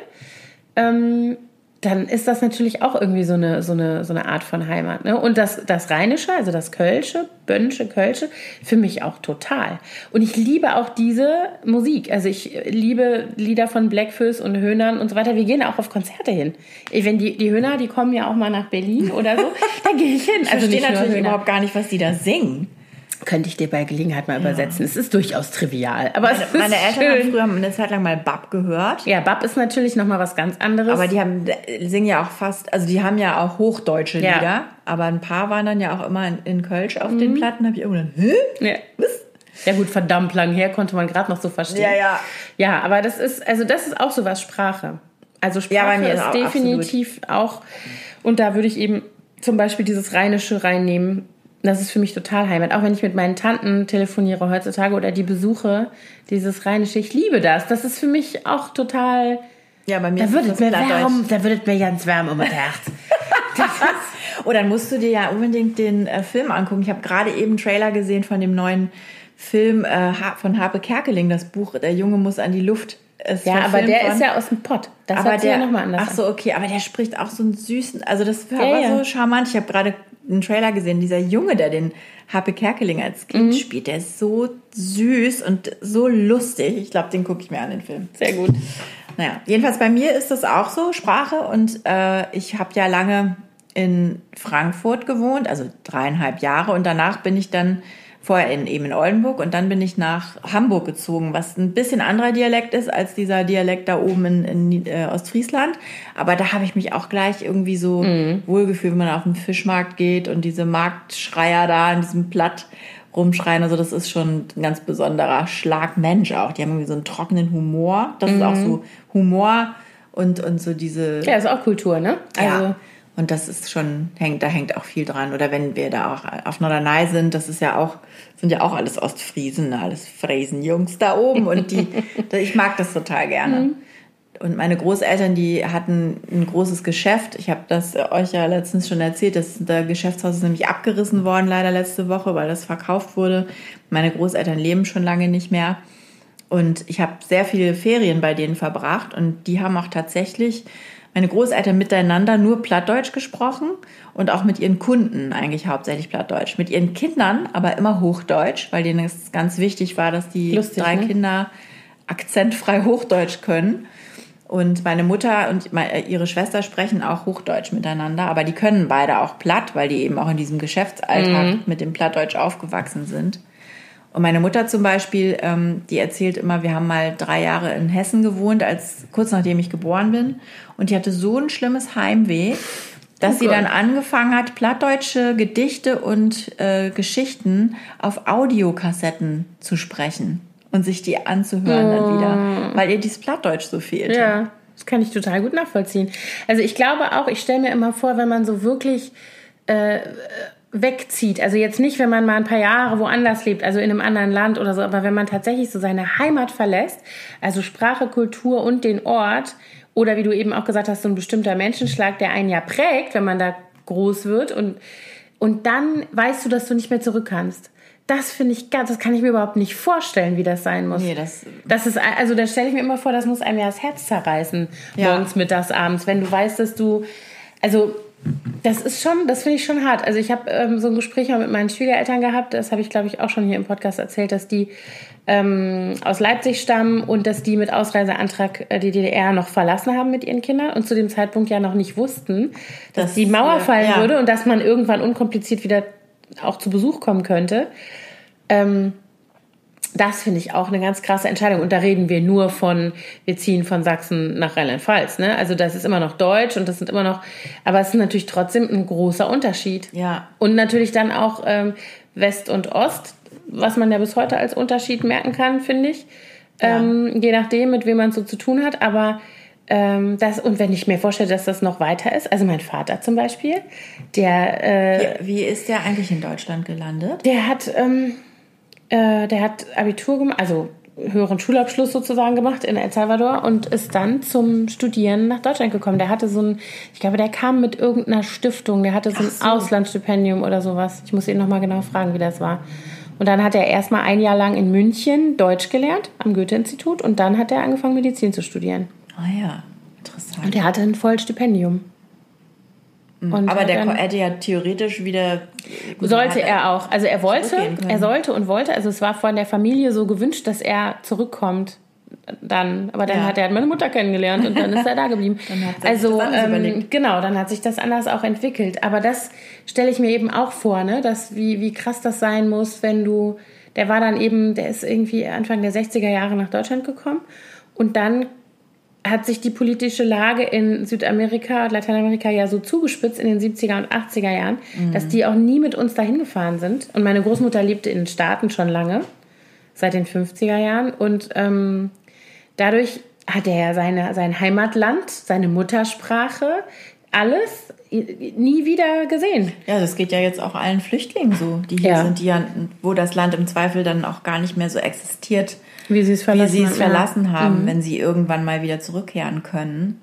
ähm, dann ist das natürlich auch irgendwie so eine, so eine, so eine Art von Heimat. Ne? Und das, das Rheinische, also das Kölsche, Bönsche, Kölsche, für mich auch total. Und ich liebe auch diese Musik. Also ich liebe Lieder von Blackfoes und Höhnern und so weiter. Wir gehen auch auf Konzerte hin. Wenn die, die Höhner, die kommen ja auch mal nach Berlin oder so, da gehe ich hin. Ich also verstehe natürlich Höhner. überhaupt gar nicht, was die da singen. Könnte ich dir bei Gelegenheit mal übersetzen. Es ist durchaus trivial. Aber Meine, es ist meine Eltern schön. haben früher eine Zeit lang mal Bab gehört. Ja, Bab ist natürlich nochmal was ganz anderes. Aber die haben, singen ja auch fast, also die haben ja auch hochdeutsche Ja. Lieder. Aber ein paar waren dann ja auch immer in, in Kölsch auf den Platten. Habe ich irgendwann, hä? ja. ja gut, verdammt lang her, konnte man gerade noch so verstehen. Ja, ja. Ja, aber das ist, also das ist auch so was Sprache. Also Sprache Ja, bei mir ist auch, definitiv auch, und da würde ich eben zum Beispiel dieses Rheinische reinnehmen. Das ist für mich total Heimat. Auch wenn ich mit meinen Tanten telefoniere heutzutage oder die besuche, dieses Rheinische, ich liebe das. Das ist für mich auch total, Ja, bei mir da das es mir warm, da würde es mir ganz warm um das Herz. Oh, dann musst du dir ja unbedingt den äh, Film angucken. Ich habe gerade eben einen Trailer gesehen von dem neuen Film äh, von Harpe Kerkeling, das Buch Der Junge muss an die Luft. Ist Ja, aber der worden. ist ja aus dem Pott. Das aber der ja nochmal anders Ach so, okay, aber der spricht auch so einen süßen, also das war Ja, ja. so charmant. Ich habe gerade einen Trailer gesehen, dieser Junge, der den Harpe Kerkeling als Kind Mhm. spielt, der ist so süß und so lustig. Ich glaube, den gucke ich mir an, den Film. Sehr gut. Naja, jedenfalls bei mir ist das auch so, Sprache. Und äh, ich habe ja lange in Frankfurt gewohnt, also dreieinhalb Jahre. Und danach bin ich dann vorher in, eben in Oldenburg und dann bin ich nach Hamburg gezogen, was ein bisschen anderer Dialekt ist als dieser Dialekt da oben in, in äh, Ostfriesland. Aber da habe ich mich auch gleich irgendwie so wohlgefühlt, wenn man auf den Fischmarkt geht und diese Marktschreier da in diesem Platt rumschreien. Also das ist schon ein ganz besonderer Schlag Mensch auch. Die haben irgendwie so einen trockenen Humor. Das ist auch so Humor und, und so diese... Ja, ist auch Kultur, ne? Also, Ja. Und das ist schon, hängt, da hängt auch viel dran. Oder wenn wir da auch auf Norderney sind, das ist ja auch, sind ja auch alles Ostfriesen, alles Fräsenjungs da oben. Und die, ich mag das total gerne. Und meine Großeltern, die hatten ein großes Geschäft. Ich habe das euch ja letztens schon erzählt. Das der Geschäftshaus ist nämlich abgerissen worden, leider letzte Woche, weil das verkauft wurde. Meine Großeltern leben schon lange nicht mehr. Und ich habe sehr viele Ferien bei denen verbracht und die haben auch tatsächlich meine Großeltern miteinander nur Plattdeutsch gesprochen und auch mit ihren Kunden eigentlich hauptsächlich Plattdeutsch. Mit ihren Kindern aber immer Hochdeutsch, weil denen es ganz wichtig war, dass die Lustig, drei ne? Kinder akzentfrei Hochdeutsch können. Und meine Mutter und me- ihre Schwester sprechen auch Hochdeutsch miteinander, aber die können beide auch platt, weil die eben auch in diesem Geschäftsalltag mit dem Plattdeutsch aufgewachsen sind. Und meine Mutter zum Beispiel, ähm, die erzählt immer, wir haben mal drei Jahre in Hessen gewohnt, als kurz nachdem ich geboren bin. Und die hatte so ein schlimmes Heimweh, dass Oh sie dann angefangen hat, plattdeutsche Gedichte und äh, Geschichten auf Audiokassetten zu sprechen und sich die anzuhören dann wieder, weil ihr dieses Plattdeutsch so fehlte. Oh. Ja, das kann ich total gut nachvollziehen. Also ich glaube auch, ich stelle mir immer vor, wenn man so wirklich äh, wegzieht, also jetzt nicht, wenn man mal ein paar Jahre woanders lebt, also in einem anderen Land oder so, aber wenn man tatsächlich so seine Heimat verlässt, also Sprache, Kultur und den Ort, oder wie du eben auch gesagt hast, so ein bestimmter Menschenschlag, der einen ja prägt, wenn man da groß wird und, und dann weißt du, dass du nicht mehr zurück kannst. Das finde ich ganz, das kann ich mir überhaupt nicht vorstellen, wie das sein muss. Nee, das- Das ist, also da stelle ich mir immer vor, das muss einem ja das Herz zerreißen, Ja. morgens, mittags, abends, wenn du weißt, dass du, also das ist schon, das finde ich schon hart. Also ich habe ähm, so ein Gespräch mal mit meinen Schwiegereltern gehabt, das habe ich glaube ich auch schon hier im Podcast erzählt, dass die ähm, aus Leipzig stammen und dass die mit Ausreiseantrag äh, die DDR noch verlassen haben mit ihren Kindern und zu dem Zeitpunkt ja noch nicht wussten, dass Das, die Mauer äh, fallen ja. würde und dass man irgendwann unkompliziert wieder auch zu Besuch kommen könnte. Ähm, das finde ich auch eine ganz krasse Entscheidung. Und da reden wir nur von, wir ziehen von Sachsen nach Rheinland-Pfalz. Ne? Also das ist immer noch Deutsch und das sind immer noch, aber es ist natürlich trotzdem ein großer Unterschied. Ja. Und natürlich dann auch ähm, West und Ost, was man ja bis heute als Unterschied merken kann, finde ich. Ähm, je nachdem, mit wem man so zu tun hat. Aber ähm, das, und wenn ich mir vorstelle, dass das noch weiter ist, also mein Vater zum Beispiel, der äh, Wie ist der eigentlich in Deutschland gelandet? der hat, ähm, äh, der hat Abitur gemacht, also höheren Schulabschluss sozusagen gemacht in El Salvador und ist dann zum Studieren nach Deutschland gekommen. Der hatte so ein, ich glaube, der kam mit irgendeiner Stiftung, der hatte so ein so. Auslandsstipendium oder sowas. Ich muss ihn nochmal genau fragen, wie das war. Und dann hat er erstmal ein Jahr lang in München Deutsch gelernt am Goethe-Institut und dann hat er angefangen, Medizin zu studieren. Ah ja, interessant. Und er hatte ein Vollstipendium. Und Aber der hätte ja theoretisch wieder. Sollte er auch. Also er wollte, er sollte und wollte. Also es war von der Familie so gewünscht, dass er zurückkommt dann. Aber dann ja. hat er meine Mutter kennengelernt und dann ist er da geblieben. also ähm, genau, dann hat sich das anders auch entwickelt. Aber das stelle ich mir eben auch vor, ne, dass wie wie krass das sein muss, wenn du der war dann eben, der ist irgendwie Anfang der 60er Jahre nach Deutschland gekommen und dann hat sich die politische Lage in Südamerika und Lateinamerika ja so zugespitzt in den 70er und 80er Jahren, mhm. dass die auch nie mit uns dahin gefahren sind. Und meine Großmutter lebte in den Staaten schon lange, seit den 50er Jahren. Und ähm, dadurch hat er ja seine, sein Heimatland, seine Muttersprache, alles nie wieder gesehen. Ja, das geht ja jetzt auch allen Flüchtlingen so, die hier ja. sind, die ja, wo das Land im Zweifel dann auch gar nicht mehr so existiert wie sie es verlassen, es verlassen haben, mhm. wenn sie irgendwann mal wieder zurückkehren können.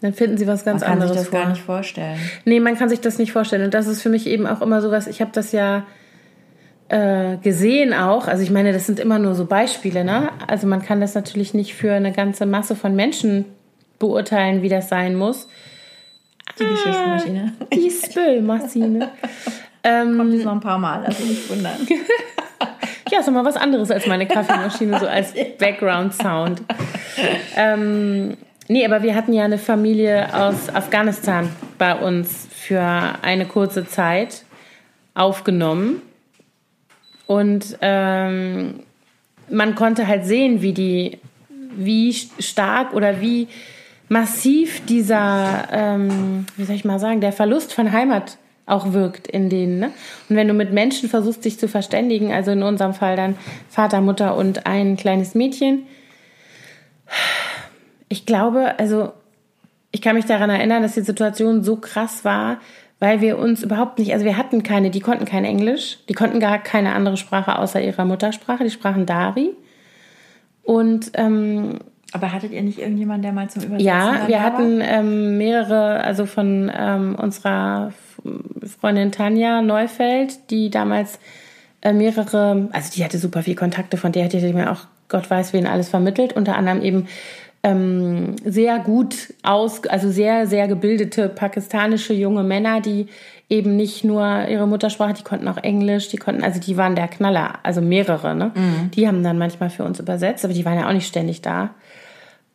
Dann finden sie was ganz man anderes. Man kann sich das vor. gar nicht vorstellen. Nee, man kann sich das nicht vorstellen. Und das ist für mich eben auch immer so was, ich habe das ja äh, gesehen auch. Also ich meine, das sind immer nur so Beispiele, ne? Also man kann das natürlich nicht für eine ganze Masse von Menschen beurteilen, wie das sein muss. Die ah, Geschichtsmaschine. Die Spülmaschine. ähm, Kommt jetzt noch ein paar Mal, also nicht wundern. Ja, ist mal was anderes als meine Kaffeemaschine, so als Background-Sound. Ähm, nee, aber wir hatten ja eine Familie aus Afghanistan bei uns für eine kurze Zeit aufgenommen. Und ähm, man konnte halt sehen, wie die, wie stark oder wie massiv dieser, ähm, wie soll ich mal sagen, der Verlust von Heimat auch wirkt in denen. Ne? Und wenn du mit Menschen versuchst, dich zu verständigen, also in unserem Fall dann Vater, Mutter und ein kleines Mädchen, ich glaube, also ich kann mich daran erinnern, dass die Situation so krass war, weil wir uns überhaupt nicht, also wir hatten keine, die konnten kein Englisch, die konnten gar keine andere Sprache außer ihrer Muttersprache, die sprachen Dari. Und ähm, aber hattet ihr nicht irgendjemand, der mal zum Übersetzen Ja, wir hatten ähm, mehrere, also von ähm, unserer Freundin Tanja Neufeld, die damals äh, mehrere, also die hatte super viel Kontakte, von der hätte ich mir auch Gott weiß wen alles vermittelt, unter anderem eben ähm, sehr gut aus, also sehr, sehr gebildete pakistanische junge Männer, die eben nicht nur ihre Muttersprache, die konnten auch Englisch, die konnten, also die waren der Knaller, also mehrere, ne? Mhm. Die haben dann manchmal für uns übersetzt, aber die waren ja auch nicht ständig da.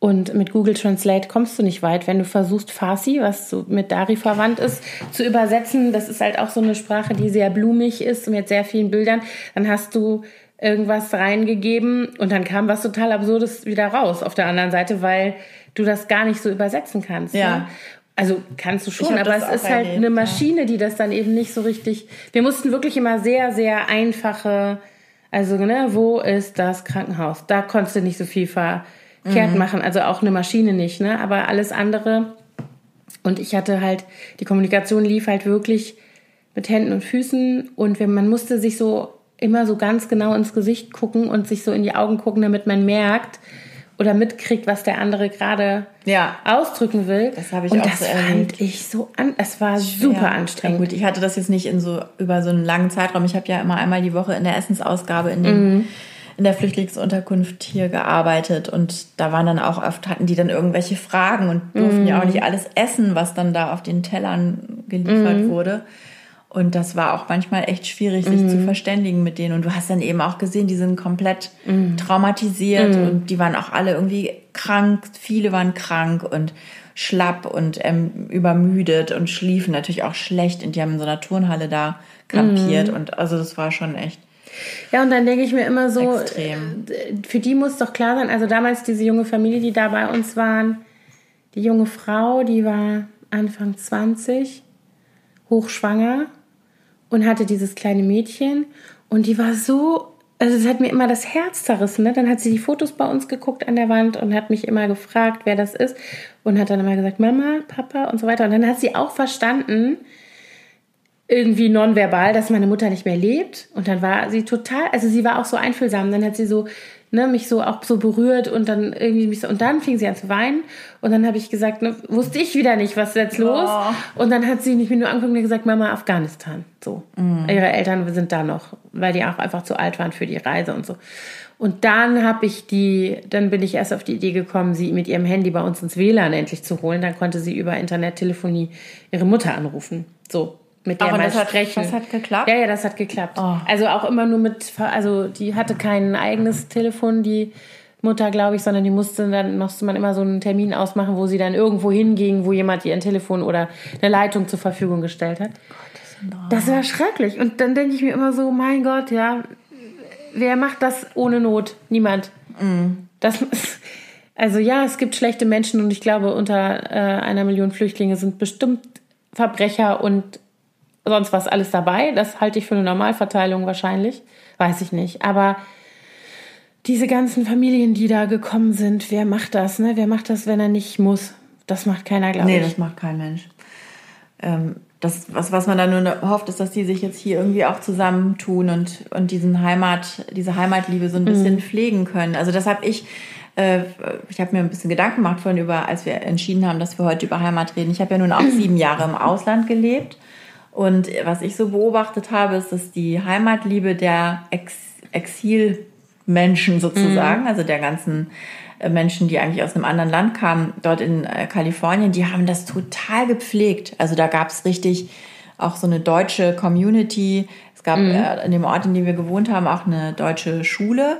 Und mit Google Translate kommst du nicht weit. Wenn du versuchst, Farsi, was so mit Dari verwandt ist, zu übersetzen, das ist halt auch so eine Sprache, die sehr blumig ist mit sehr vielen Bildern, dann hast du irgendwas reingegeben und dann kam was total Absurdes wieder raus auf der anderen Seite, weil du das gar nicht so übersetzen kannst. Ja. Ne? Also kannst du schon, aber es ist halt erlebt, eine Maschine, die das dann eben nicht so richtig. Wir mussten wirklich immer sehr, sehr einfache, also ne, wo ist das Krankenhaus? Da konntest du nicht so viel ver kehrt mhm. machen. Also auch eine Maschine nicht, ne? Aber alles andere. Und ich hatte halt, die Kommunikation lief halt wirklich mit Händen und Füßen und wenn, man musste sich so immer so ganz genau ins Gesicht gucken und sich so in die Augen gucken, damit man merkt oder mitkriegt, was der andere gerade ja. ausdrücken will. Das habe ich und auch das so fand ich so an, es war super anstrengend. Ja, gut, ich hatte das jetzt nicht in so über so einen langen Zeitraum. Ich habe ja immer einmal die Woche in der Essensausgabe in den mhm in der Flüchtlingsunterkunft hier gearbeitet und da waren dann auch oft, hatten die dann irgendwelche Fragen und durften mm. ja auch nicht alles essen, was dann da auf den Tellern geliefert mm. wurde. Und das war auch manchmal echt schwierig, sich mm. zu verständigen mit denen. Und du hast dann eben auch gesehen, die sind komplett mm. traumatisiert und die waren auch alle irgendwie krank. Viele waren krank und schlapp und ähm, übermüdet und schliefen natürlich auch schlecht. Und die haben in so einer Turnhalle da kampiert. Und also das war schon echt ja, und dann denke ich mir immer so, Extrem. Äh, für die muss doch klar sein, also damals diese junge Familie, die da bei uns waren, die junge Frau, die war Anfang 20, hochschwanger und hatte dieses kleine Mädchen und die war so also es hat mir immer das Herz zerrissen. Ne? Dann hat sie die Fotos bei uns geguckt an der Wand und hat mich immer gefragt, wer das ist und hat dann immer gesagt, Mama, Papa und so weiter. Und dann hat sie auch verstanden, irgendwie nonverbal, dass meine Mutter nicht mehr lebt. Und dann war sie total, also sie war auch so einfühlsam. Dann hat sie so, ne, mich so auch so berührt und dann irgendwie mich so, und dann fing sie an zu weinen. Und dann habe ich gesagt, ne, wusste ich wieder nicht, was ist jetzt los? Oh. Und dann hat sie mich nur angeguckt und gesagt, Mama, Afghanistan. So. Mm. Ihre Eltern sind da noch, weil die auch einfach zu alt waren für die Reise und so. Und dann habe ich die, dann bin ich erst auf die Idee gekommen, sie mit ihrem Handy bei uns ins WLAN endlich zu holen. Dann konnte sie über Internettelefonie ihre Mutter anrufen. So mit der Aber mal das sprechen. Hat, das hat geklappt? Ja, ja, das hat geklappt. Oh. Also auch immer nur mit, also die hatte kein eigenes Telefon, die Mutter, glaube ich, sondern die musste dann musste man immer so einen Termin ausmachen, wo sie dann irgendwo hinging, wo jemand ihr ein Telefon oder eine Leitung zur Verfügung gestellt hat. Das war schrecklich. Und dann denke ich mir immer so, mein Gott, ja, wer macht das ohne Not? Niemand. Das, also ja, es gibt schlechte Menschen und ich glaube, unter äh, einer Million Flüchtlinge sind bestimmt Verbrecher und sonst was alles dabei. Das halte ich für eine Normalverteilung wahrscheinlich. Weiß ich nicht. Aber diese ganzen Familien, die da gekommen sind, wer macht das? Ne? Wer macht das, wenn er nicht muss? Das macht keiner, glaube Nee, ich. das macht kein Mensch. Ähm, das, was, was man da nur hofft, ist, dass die sich jetzt hier irgendwie auch zusammentun und, und diesen Heimat, diese Heimatliebe so ein bisschen pflegen können. Also das habe ich, äh, ich habe mir ein bisschen Gedanken gemacht vorhin über, als wir entschieden haben, dass wir heute über Heimat reden. Ich habe ja nun auch sieben Jahre im Ausland gelebt. Und was ich so beobachtet habe, ist, dass die Heimatliebe der Ex Exilmenschen sozusagen, also der ganzen äh, Menschen, die eigentlich aus einem anderen Land kamen, dort in äh, Kalifornien, die haben das total gepflegt. Also da gab es richtig auch so eine deutsche Community. Es gab äh, in dem Ort, in dem wir gewohnt haben, auch eine deutsche Schule.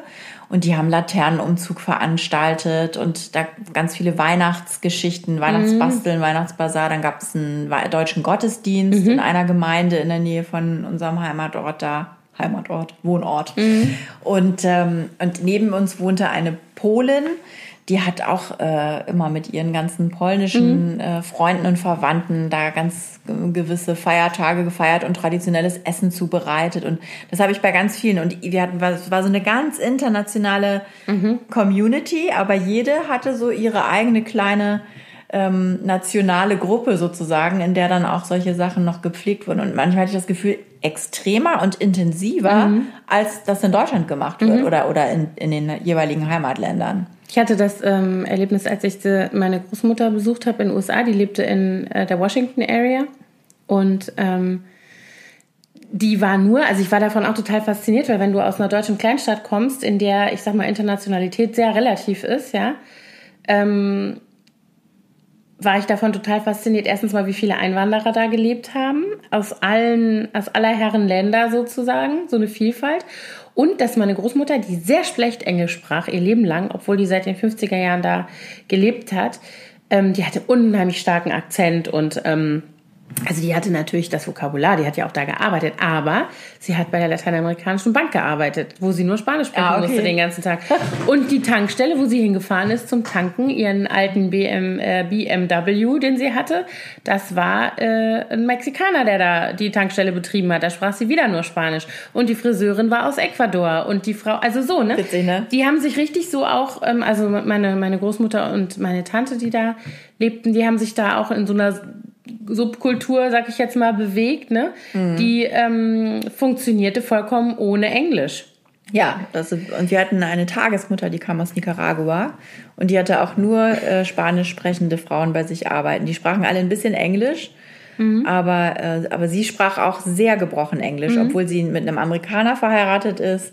Und die haben Laternenumzug veranstaltet und da ganz viele Weihnachtsgeschichten, Weihnachtsbasteln, Weihnachtsbazar. Dann gab es einen deutschen Gottesdienst in einer Gemeinde in der Nähe von unserem Heimatort da. Heimatort, Wohnort. Und, ähm, und neben uns wohnte eine Polin, die hat auch äh, immer mit ihren ganzen polnischen äh, Freunden und Verwandten da ganz ge- gewisse Feiertage gefeiert und traditionelles Essen zubereitet. Und das habe ich bei ganz vielen. Und wir hatten, es war so eine ganz internationale Community, aber jede hatte so ihre eigene kleine ähm, nationale Gruppe sozusagen, in der dann auch solche Sachen noch gepflegt wurden. Und manchmal hatte ich das Gefühl, extremer und intensiver, als das in Deutschland gemacht wird oder, oder in, in den jeweiligen Heimatländern. Ich hatte das ähm, Erlebnis, als ich meine Großmutter besucht habe in den USA. Die lebte in äh, der Washington Area. Und ähm, die war nur, also ich war davon auch total fasziniert, weil wenn du aus einer deutschen Kleinstadt kommst, in der, ich sag mal, Internationalität sehr relativ ist, ja, ähm, war ich davon total fasziniert. Erstens mal, wie viele Einwanderer da gelebt haben, aus allen, aus aller Herren Länder sozusagen, so eine Vielfalt. Und dass meine Großmutter, die sehr schlecht Englisch sprach, ihr Leben lang, obwohl die seit den 50er Jahren da gelebt hat, ähm, die hatte unheimlich starken Akzent und ähm, also die hatte natürlich das Vokabular, die hat ja auch da gearbeitet, aber sie hat bei der lateinamerikanischen Bank gearbeitet, wo sie nur Spanisch sprechen Ah, okay. musste den ganzen Tag. Und die Tankstelle, wo sie hingefahren ist zum Tanken, ihren alten BM, äh, BMW, den sie hatte, das war äh, ein Mexikaner, der da die Tankstelle betrieben hat. Da sprach sie wieder nur Spanisch. Und die Friseurin war aus Ecuador und die Frau, also so, ne? Witzig, ne? Die haben sich richtig so auch, ähm, also meine, meine Großmutter und meine Tante, die da lebten, die haben sich da auch in so einer Subkultur, sag ich jetzt mal, bewegt, ne? Die ähm, funktionierte vollkommen ohne Englisch. Ja, das, und wir hatten eine Tagesmutter, die kam aus Nicaragua und die hatte auch nur äh, spanisch sprechende Frauen bei sich arbeiten. Die sprachen alle ein bisschen Englisch, aber, äh, aber sie sprach auch sehr gebrochen Englisch, obwohl sie mit einem Amerikaner verheiratet ist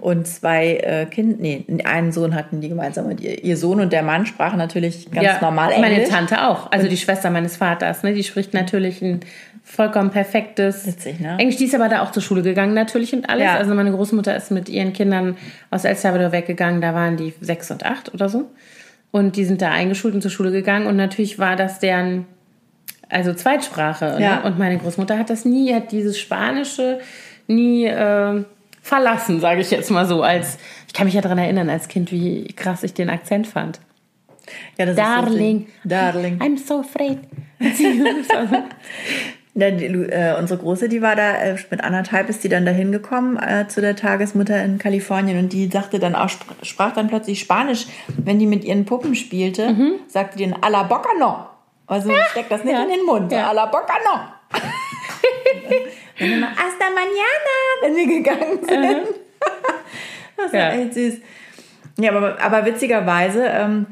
und zwei äh, Kinder, nee, einen Sohn hatten die gemeinsam. Und ihr, ihr Sohn und der Mann sprachen natürlich ganz normal Englisch. Meine Tante auch, also die Schwester meines Vaters, ne? Die spricht natürlich ein vollkommen perfektes Witzig, ne? Englisch. Die ist aber da auch zur Schule gegangen natürlich und alles. Ja. Also meine Großmutter ist mit ihren Kindern aus El Salvador weggegangen, da waren die sechs und acht oder so. Und die sind da eingeschult und zur Schule gegangen und natürlich war das deren also Zweitsprache. Ja. Ne? Und meine Großmutter hat das nie, hat dieses Spanische nie äh, verlassen, sage ich jetzt mal so. Als ich kann mich ja daran erinnern als Kind, wie krass ich den Akzent fand. Ja, das ist Darling, lustig. Darling. I'm so afraid. Ja, die, äh, unsere Große, die war da, äh, mit anderthalb ist die dann dahin gekommen äh, zu der Tagesmutter in Kalifornien und die sagte dann auch, sp sprach dann plötzlich Spanisch, wenn die mit ihren Puppen spielte, sagte die dann a la boca no. Also steckt das nicht Ja. in den Mund, Ja. a la boca no. dann immer hasta mañana, wenn wir gegangen sind. das war Ja. echt süß. Ja, aber, aber witzigerweise ähm,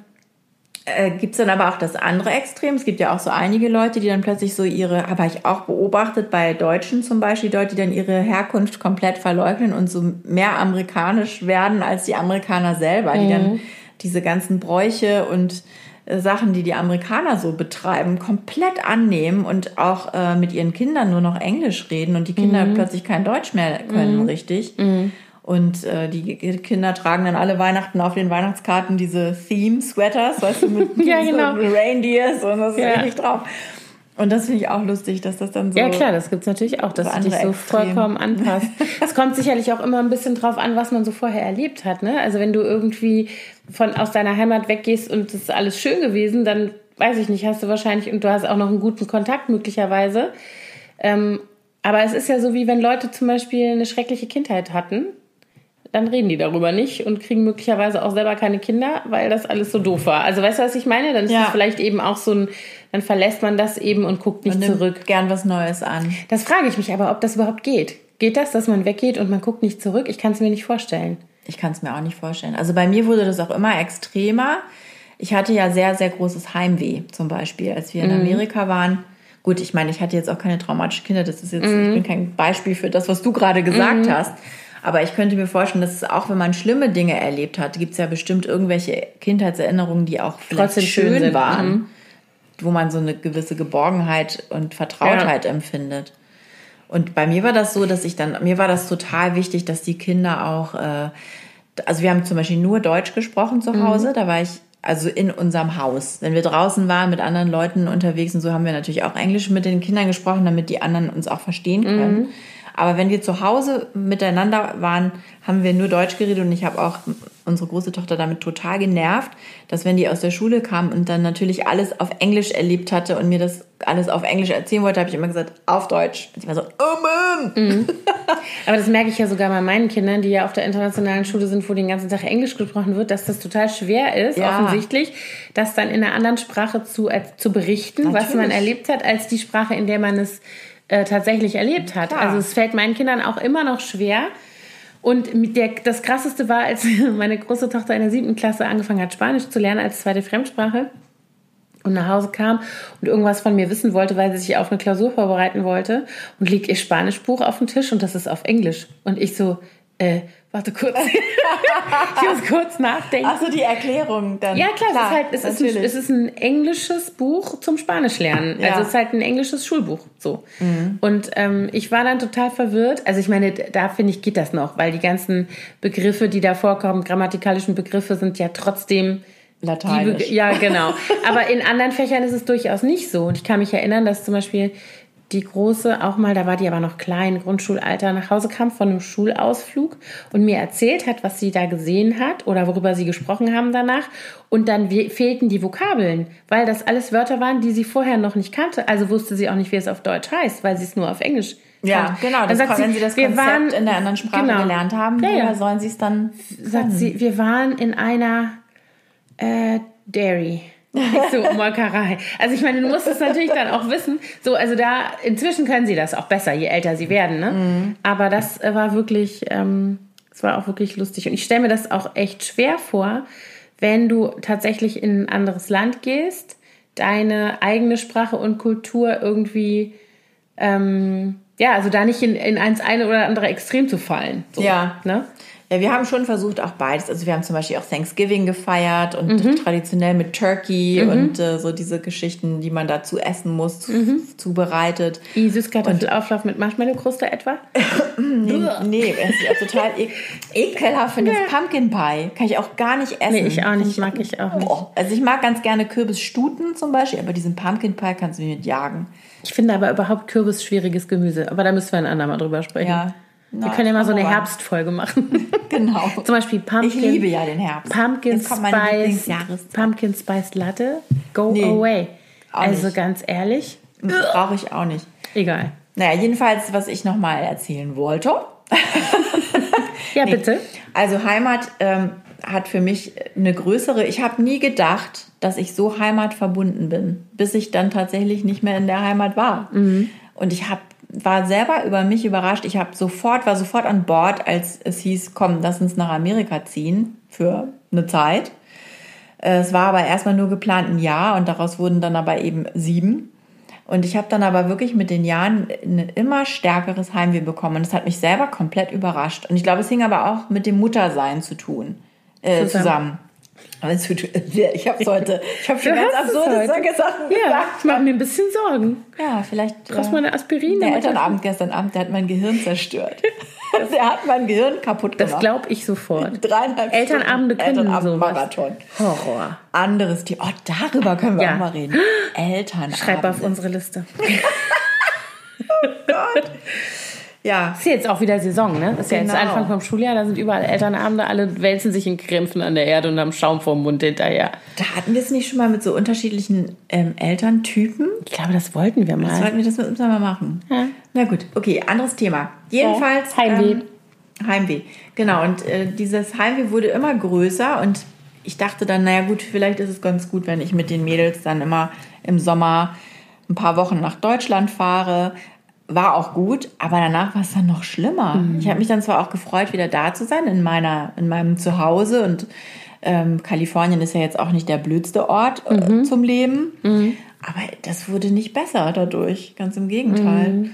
äh, gibt es dann aber auch das andere Extrem. Es gibt ja auch so einige Leute, die dann plötzlich so ihre, habe ich auch beobachtet bei Deutschen zum Beispiel, Leute, die dann ihre Herkunft komplett verleugnen und so mehr amerikanisch werden als die Amerikaner selber, die dann diese ganzen Bräuche und Sachen, die die Amerikaner so betreiben, komplett annehmen und auch äh, mit ihren Kindern nur noch Englisch reden und die Kinder plötzlich kein Deutsch mehr können richtig. Und äh, die Kinder tragen dann alle Weihnachten auf den Weihnachtskarten diese Theme-Sweaters, weißt du, mit, ja, genau. so Reindeers und das ist ja. richtig drauf. Und das finde ich auch lustig, dass das dann so. Ja, klar, das gibt es natürlich auch, dass du dich so Extrem. vollkommen anpasst. es kommt sicherlich auch immer ein bisschen drauf an, was man so vorher erlebt hat. Ne? Also, wenn du irgendwie von, aus deiner Heimat weggehst und es ist alles schön gewesen, dann weiß ich nicht, hast du wahrscheinlich und du hast auch noch einen guten Kontakt möglicherweise. Ähm, aber es ist ja so, wie wenn Leute zum Beispiel eine schreckliche Kindheit hatten dann reden die darüber nicht und kriegen möglicherweise auch selber keine Kinder, weil das alles so doof war. Also weißt du, was ich meine? Dann ist ja. es vielleicht eben auch so ein, dann verlässt man das eben und guckt nicht und zurück. Gern was Neues an. Das frage ich mich aber, ob das überhaupt geht. Geht das, dass man weggeht und man guckt nicht zurück? Ich kann es mir nicht vorstellen. Ich kann es mir auch nicht vorstellen. Also bei mir wurde das auch immer extremer. Ich hatte ja sehr, sehr großes Heimweh, zum Beispiel, als wir in mhm. Amerika waren. Gut, ich meine, ich hatte jetzt auch keine traumatische Kinder. Das ist jetzt, mhm. ich bin kein Beispiel für das, was du gerade gesagt mhm. hast. Aber ich könnte mir vorstellen, dass es auch, wenn man schlimme Dinge erlebt hat, gibt es ja bestimmt irgendwelche Kindheitserinnerungen, die auch trotzdem schön sind. waren, mhm. Wo man so eine gewisse Geborgenheit und Vertrautheit ja. empfindet. Und bei mir war das so, dass ich dann, mir war das total wichtig, dass die Kinder auch, äh, also wir haben zum Beispiel nur Deutsch gesprochen zu Hause, mhm. da war ich also in unserem Haus. Wenn wir draußen waren mit anderen Leuten unterwegs und so haben wir natürlich auch Englisch mit den Kindern gesprochen, damit die anderen uns auch verstehen können. Mhm. Aber wenn wir zu Hause miteinander waren, haben wir nur Deutsch geredet und ich habe auch unsere große Tochter damit total genervt, dass wenn die aus der Schule kam und dann natürlich alles auf Englisch erlebt hatte und mir das alles auf Englisch erzählen wollte, habe ich immer gesagt, auf Deutsch. Und sie war so, oh Mann! Mhm. Aber das merke ich ja sogar bei meinen Kindern, die ja auf der internationalen Schule sind, wo den ganzen Tag Englisch gesprochen wird, dass das total schwer ist, ja. offensichtlich, das dann in einer anderen Sprache zu, äh, zu berichten, natürlich. was man erlebt hat, als die Sprache, in der man es äh, tatsächlich erlebt hat. Klar. Also es fällt meinen Kindern auch immer noch schwer. Und der, das Krasseste war, als meine große Tochter in der siebten Klasse angefangen hat, Spanisch zu lernen als zweite Fremdsprache und nach Hause kam und irgendwas von mir wissen wollte, weil sie sich auf eine Klausur vorbereiten wollte und liegt ihr Spanischbuch auf dem Tisch und das ist auf Englisch. Und ich so, äh, warte kurz. ich muss kurz nachdenken. Also die Erklärung dann. Ja, klar, klar es, ist halt, es, ist ein, es ist ein englisches Buch zum Spanisch lernen. Ja. Also es ist halt ein englisches Schulbuch. So. Mhm. Und ähm, ich war dann total verwirrt. Also ich meine, da finde ich, geht das noch, weil die ganzen Begriffe, die da vorkommen, grammatikalischen Begriffe, sind ja trotzdem. Lateinisch. ja, genau. Aber in anderen Fächern ist es durchaus nicht so. Und ich kann mich erinnern, dass zum Beispiel die Große auch mal, da war die aber noch klein, Grundschulalter, nach Hause kam von einem Schulausflug und mir erzählt hat, was sie da gesehen hat oder worüber sie gesprochen haben danach. Und dann fehlten die Vokabeln, weil das alles Wörter waren, die sie vorher noch nicht kannte. Also wusste sie auch nicht, wie es auf Deutsch heißt, weil sie es nur auf Englisch ja, genau. Das sagt wenn sie, das Konzept waren, in der anderen Sprache genau, gelernt haben, ja, ja. sollen sie es dann. Sagt sie, wir waren in einer äh, Dairy. So Molkerei. Also ich meine, du musst es natürlich dann auch wissen. So, also da inzwischen können sie das auch besser, je älter sie werden. Ne? Mhm. Aber das äh, war wirklich, ähm, das war auch wirklich lustig. Und ich stelle mir das auch echt schwer vor, wenn du tatsächlich in ein anderes Land gehst, deine eigene Sprache und Kultur irgendwie ähm, ja, also da nicht in, in eins eine oder andere Extrem zu fallen. So, ja. Ne? Ja, wir haben schon versucht auch beides. Also wir haben zum Beispiel auch Thanksgiving gefeiert und mhm. traditionell mit Turkey mhm. und äh, so diese Geschichten, die man dazu essen muss, mhm. zubereitet. Wie Süßkartoffelauflauf mit Marshmallow-Kruste etwa? nee, nee, es ist ja total e ekelhaft. Finde ja. Pumpkin Pie kann ich auch gar nicht essen. Nee, ich auch nicht, mag ich auch nicht. Oh, also ich mag ganz gerne Kürbisstuten zum Beispiel, aber diesen Pumpkin Pie kannst du mir mit jagen. Ich finde aber überhaupt Kürbis schwieriges Gemüse. Aber da müssen wir ein andermal drüber sprechen. Ja. No, wir können ja mal so eine Herbstfolge machen. genau. Zum Beispiel Pumpkin. Ich liebe ja den Herbst. Pumpkin Spice. Pumpkin Spice Latte. Go nee, away. Also nicht. ganz ehrlich. Brauche ich auch nicht. Egal. Naja, jedenfalls, was ich nochmal erzählen wollte. ja, nee. bitte. Also Heimat ähm, hat für mich eine größere. Ich habe nie gedacht, dass ich so heimatverbunden bin, bis ich dann tatsächlich nicht mehr in der Heimat war. Mhm. Und ich habe war selber über mich überrascht. Ich habe sofort, war sofort an Bord, als es hieß, komm, lass uns nach Amerika ziehen für eine Zeit. Es war aber erstmal nur geplant ein Jahr und daraus wurden dann aber eben sieben. Und ich habe dann aber wirklich mit den Jahren ein immer stärkeres Heimweh bekommen. Und das hat mich selber komplett überrascht. Und ich glaube, es hing aber auch mit dem Muttersein zu tun, äh, zusammen. zusammen. Ich habe heute, ich habe schon ganz absurde Sachen gesagt. Ja, ich mache mir ein bisschen Sorgen. Ja, vielleicht. Brauchst du mal eine Aspirin? Der das- Elternabend gestern Abend, der hat mein Gehirn zerstört. der hat mein Gehirn kaputt Das gemacht. glaube ich sofort. Dreieinhalb Elternabende Stunden können Elternabend-Marathon. Horror. Anderes Thema. Oh, darüber können wir Ja. auch mal reden. Elternabend. Schreib auf unsere Liste. Ja, Ist jetzt auch wieder Saison, ne? Ist ja jetzt Genau. Anfang vom Schuljahr, da sind überall Elternabende, alle wälzen sich in Krämpfen an der Erde und haben Schaum vorm Mund hinterher. da hatten wir es nicht schon mal mit so unterschiedlichen ähm, Elterntypen. Ich glaube, das wollten wir Das mal. sollten wir das mit uns mal machen. Ja. Na gut, okay, anderes Thema. Jedenfalls. Heimweh. Ähm, Heimweh. Genau, und äh, dieses Heimweh wurde immer größer und ich dachte dann, naja gut, vielleicht ist es ganz gut, wenn ich mit den Mädels dann immer im Sommer ein paar Wochen nach Deutschland fahre. War auch gut, aber danach war es dann noch schlimmer. Ich habe mich dann zwar auch gefreut, wieder da zu sein, in, meiner, in meinem Zuhause und ähm, Kalifornien ist ja jetzt auch nicht der blödste Ort äh, zum Leben. Aber das wurde nicht besser dadurch, ganz im Gegenteil.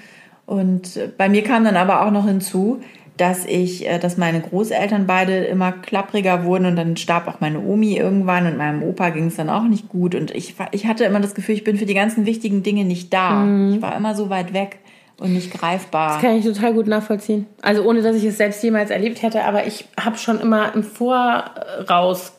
Und äh, bei mir kam dann aber auch noch hinzu, dass ich, äh, dass meine Großeltern beide immer klappriger wurden und dann starb auch meine Omi irgendwann und meinem Opa ging es dann auch nicht gut und ich, ich hatte immer das Gefühl, ich bin für die ganzen wichtigen Dinge nicht da. Ich war immer so weit weg und nicht greifbar. Das kann ich total gut nachvollziehen. Also ohne, dass ich es selbst jemals erlebt hätte, aber ich habe schon immer im Voraus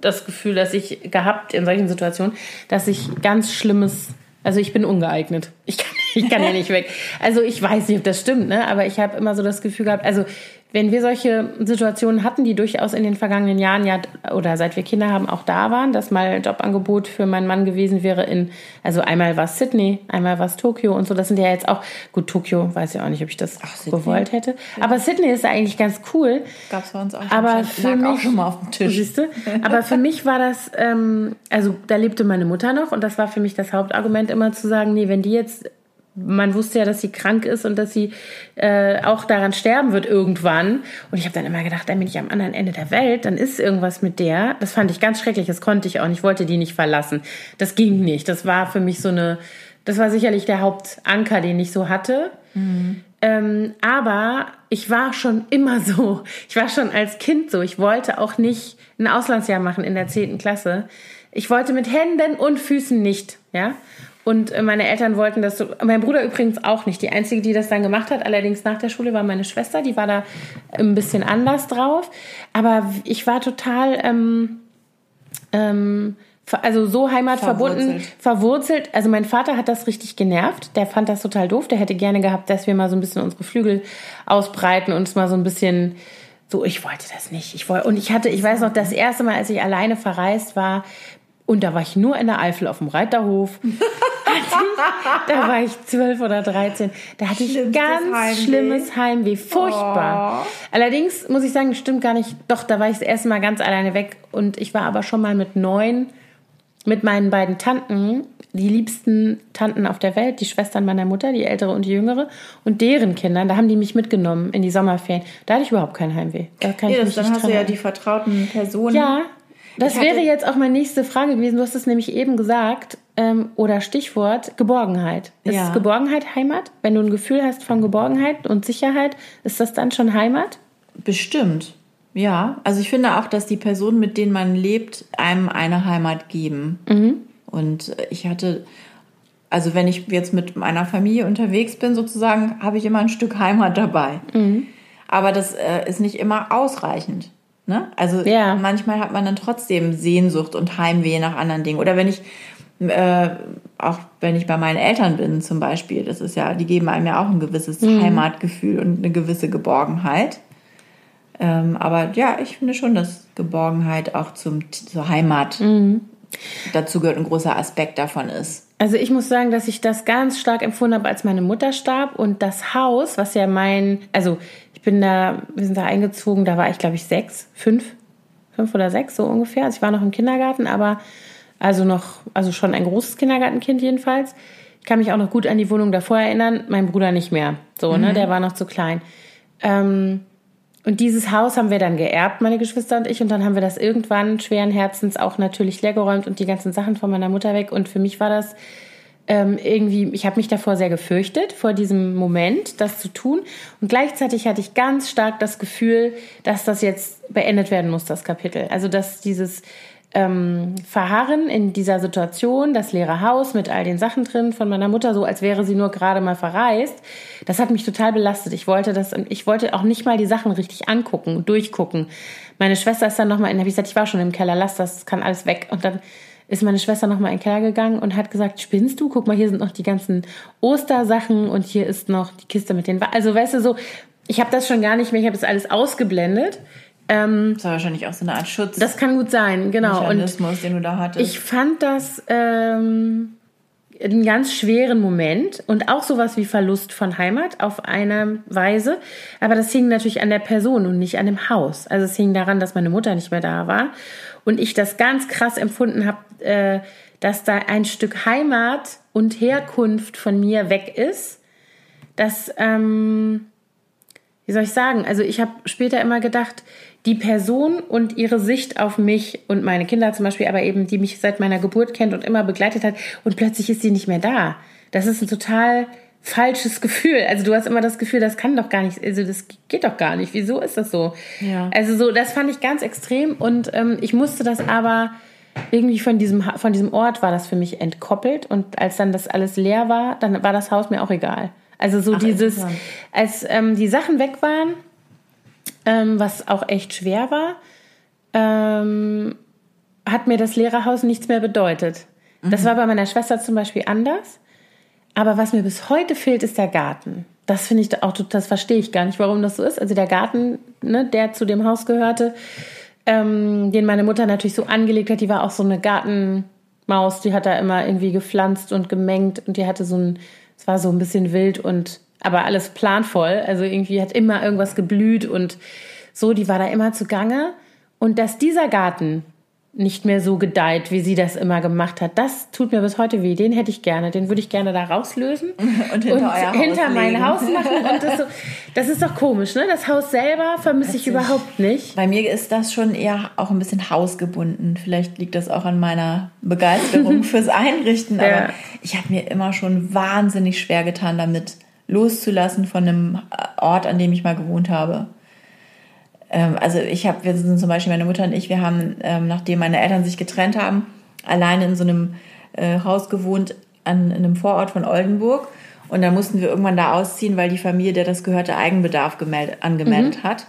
das Gefühl, dass ich gehabt in solchen Situationen, dass ich ganz Schlimmes, also ich bin ungeeignet. Ich kann, ich kann ja nicht weg. Also ich weiß nicht, ob das stimmt, ne? aber ich habe immer so das Gefühl gehabt, also wenn wir solche Situationen hatten, die durchaus in den vergangenen Jahren ja oder seit wir Kinder haben auch da waren, dass mal ein Jobangebot für meinen Mann gewesen wäre in, also einmal war es Sydney, einmal war es Tokio und so, das sind ja jetzt auch, gut, Tokio weiß ja auch nicht, ob ich das Sydney. gewollt hätte, aber Sydney ist eigentlich ganz cool. Gab es bei uns auch Aber schon. für lag mich, auch schon mal auf dem Tisch. Siehst du? Aber für mich war das, ähm, also da lebte meine Mutter noch und das war für mich das Hauptargument immer zu sagen, nee, wenn die jetzt, man wusste ja, dass sie krank ist und dass sie äh, auch daran sterben wird irgendwann. Und ich habe dann immer gedacht, dann bin ich am anderen Ende der Welt, dann ist irgendwas mit der. Das fand ich ganz schrecklich, das konnte ich auch nicht, ich wollte die nicht verlassen. Das ging nicht. Das war für mich so eine, das war sicherlich der Hauptanker, den ich so hatte. Ähm, aber ich war schon immer so. Ich war schon als Kind so. Ich wollte auch nicht ein Auslandsjahr machen in der 10. Klasse. Ich wollte mit Händen und Füßen nicht, ja. Und äh, meine Eltern wollten das so. Mein Bruder übrigens auch nicht. Die einzige, die das dann gemacht hat, allerdings nach der Schule, war meine Schwester. Die war da ein bisschen anders drauf. Aber ich war total, ähm, ähm, also so heimatverbunden, Verwurzelt. verwurzelt. Also mein Vater hat das richtig genervt. Der fand das total doof. Der hätte gerne gehabt, dass wir mal so ein bisschen unsere Flügel ausbreiten und es mal so ein bisschen so, ich wollte das nicht. Ich wollte, und ich hatte, ich weiß noch, das erste Mal, als ich alleine verreist war, und da war ich nur in der Eifel auf dem Reiterhof. da war ich zwölf oder dreizehn. Da hatte ich Schlimmstes ganz Heimweh. schlimmes Heimweh. Furchtbar. Allerdings muss ich sagen, stimmt gar nicht. Doch, da war ich das erste Mal ganz alleine weg. Und ich war aber schon mal mit neun mit meinen beiden Tanten, die liebsten Tanten auf der Welt, die Schwestern meiner Mutter, die ältere und die jüngere, und deren Kindern, da haben die mich mitgenommen in die Sommerferien. Da hatte ich überhaupt kein Heimweh. Da kann ich Ja, mich das, dann nicht hast du ja die vertrauten Personen. Ja, das wäre jetzt auch meine nächste Frage gewesen. Du hast es nämlich eben gesagt, ähm, oder Stichwort Geborgenheit. Ist Ja. Geborgenheit Heimat? Wenn du ein Gefühl hast von Geborgenheit und Sicherheit, ist das dann schon Heimat? Bestimmt. Ja, also ich finde auch, dass die Personen, mit denen man lebt, einem eine Heimat geben. Und ich hatte, also wenn ich jetzt mit meiner Familie unterwegs bin, sozusagen, habe ich immer ein Stück Heimat dabei. Aber das äh, ist nicht immer ausreichend. Ne? Also Ja. manchmal hat man dann trotzdem Sehnsucht und Heimweh nach anderen Dingen. Oder wenn ich, äh, auch wenn ich bei meinen Eltern bin zum Beispiel, das ist ja, die geben einem ja auch ein gewisses Heimatgefühl und eine gewisse Geborgenheit. Ähm, aber ja, ich finde schon, dass Geborgenheit auch zum, zur Heimat dazu gehört, ein großer Aspekt davon ist. Also ich muss sagen, dass ich das ganz stark empfunden habe, als meine Mutter starb und das Haus, was ja mein, also bin da, wir sind da eingezogen, da war ich glaube ich sechs, fünf, fünf oder sechs so ungefähr. Also ich war noch im Kindergarten, aber also noch, also schon ein großes Kindergartenkind jedenfalls. Ich kann mich auch noch gut an die Wohnung davor erinnern, mein Bruder nicht mehr. So, ne, der war noch zu klein. Ähm, und dieses Haus haben wir dann geerbt, meine Geschwister und ich. Und dann haben wir das irgendwann schweren Herzens auch natürlich leergeräumt und die ganzen Sachen von meiner Mutter weg. Und für mich war das ähm, irgendwie, ich habe mich davor sehr gefürchtet, vor diesem Moment, das zu tun. Und gleichzeitig hatte ich ganz stark das Gefühl, dass das jetzt beendet werden muss, das Kapitel. Also dass dieses ähm, Verharren in dieser Situation, das leere Haus mit all den Sachen drin von meiner Mutter, so als wäre sie nur gerade mal verreist, das hat mich total belastet. Ich wollte das, ich wollte auch nicht mal die Sachen richtig angucken, durchgucken. Meine Schwester ist dann nochmal in, habe ich gesagt, ich war schon im Keller, lass das, kann alles weg. Und dann ist meine Schwester nochmal in den Keller gegangen und hat gesagt, spinnst du? Guck mal, hier sind noch die ganzen Ostersachen und hier ist noch die Kiste mit den... Wa also weißt du, so, ich habe das schon gar nicht mehr, ich habe das alles ausgeblendet. Ähm, das war wahrscheinlich auch so eine Art Schutz. Das kann gut sein, genau. Mechanismus, den du da hattest. Ich fand das ähm, einen ganz schweren Moment und auch sowas wie Verlust von Heimat auf eine Weise. Aber das hing natürlich an der Person und nicht an dem Haus. Also es hing daran, dass meine Mutter nicht mehr da war und ich das ganz krass empfunden habe, äh, dass da ein Stück Heimat und Herkunft von mir weg ist. Das, ähm, wie soll ich sagen? Also ich habe später immer gedacht, die Person und ihre Sicht auf mich und meine Kinder zum Beispiel, aber eben die mich seit meiner Geburt kennt und immer begleitet hat und plötzlich ist sie nicht mehr da. Das ist ein total falsches Gefühl. Also du hast immer das Gefühl, das kann doch gar nicht, also das geht doch gar nicht. Wieso ist das so? Ja. Also so, das fand ich ganz extrem und ähm, ich musste das aber irgendwie von diesem von diesem Ort war das für mich entkoppelt und als dann das alles leer war, dann war das Haus mir auch egal. Also so Ach, dieses, als ähm, die Sachen weg waren, ähm, was auch echt schwer war, ähm, hat mir das Lehrerhaus nichts mehr bedeutet. Mhm. Das war bei meiner Schwester zum Beispiel anders. Aber was mir bis heute fehlt, ist der Garten. Das finde ich auch, das verstehe ich gar nicht, warum das so ist. Also der Garten, ne, der zu dem Haus gehörte, ähm, den meine Mutter natürlich so angelegt hat, die war auch so eine Gartenmaus, die hat da immer irgendwie gepflanzt und gemengt und die hatte so ein, es war so ein bisschen wild und aber alles planvoll. Also irgendwie hat immer irgendwas geblüht und so, die war da immer zugange. Und dass dieser Garten nicht mehr so gedeiht, wie sie das immer gemacht hat. Das tut mir bis heute weh. Den hätte ich gerne. Den würde ich gerne da rauslösen und hinter, und hinter mein Haus machen. Und das, so, das ist doch komisch, ne? Das Haus selber vermisse ich überhaupt nicht. Bei mir ist das schon eher auch ein bisschen hausgebunden. Vielleicht liegt das auch an meiner Begeisterung fürs Einrichten. Aber ja. ich habe mir immer schon wahnsinnig schwer getan, damit loszulassen von einem Ort, an dem ich mal gewohnt habe. Ähm, also ich habe, wir sind zum Beispiel meine Mutter und ich, wir haben, ähm, nachdem meine Eltern sich getrennt haben, alleine in so einem äh, Haus gewohnt an in einem Vorort von Oldenburg. Und dann mussten wir irgendwann da ausziehen, weil die Familie, der das gehörte, Eigenbedarf gemeldet, angemeldet mhm. hat.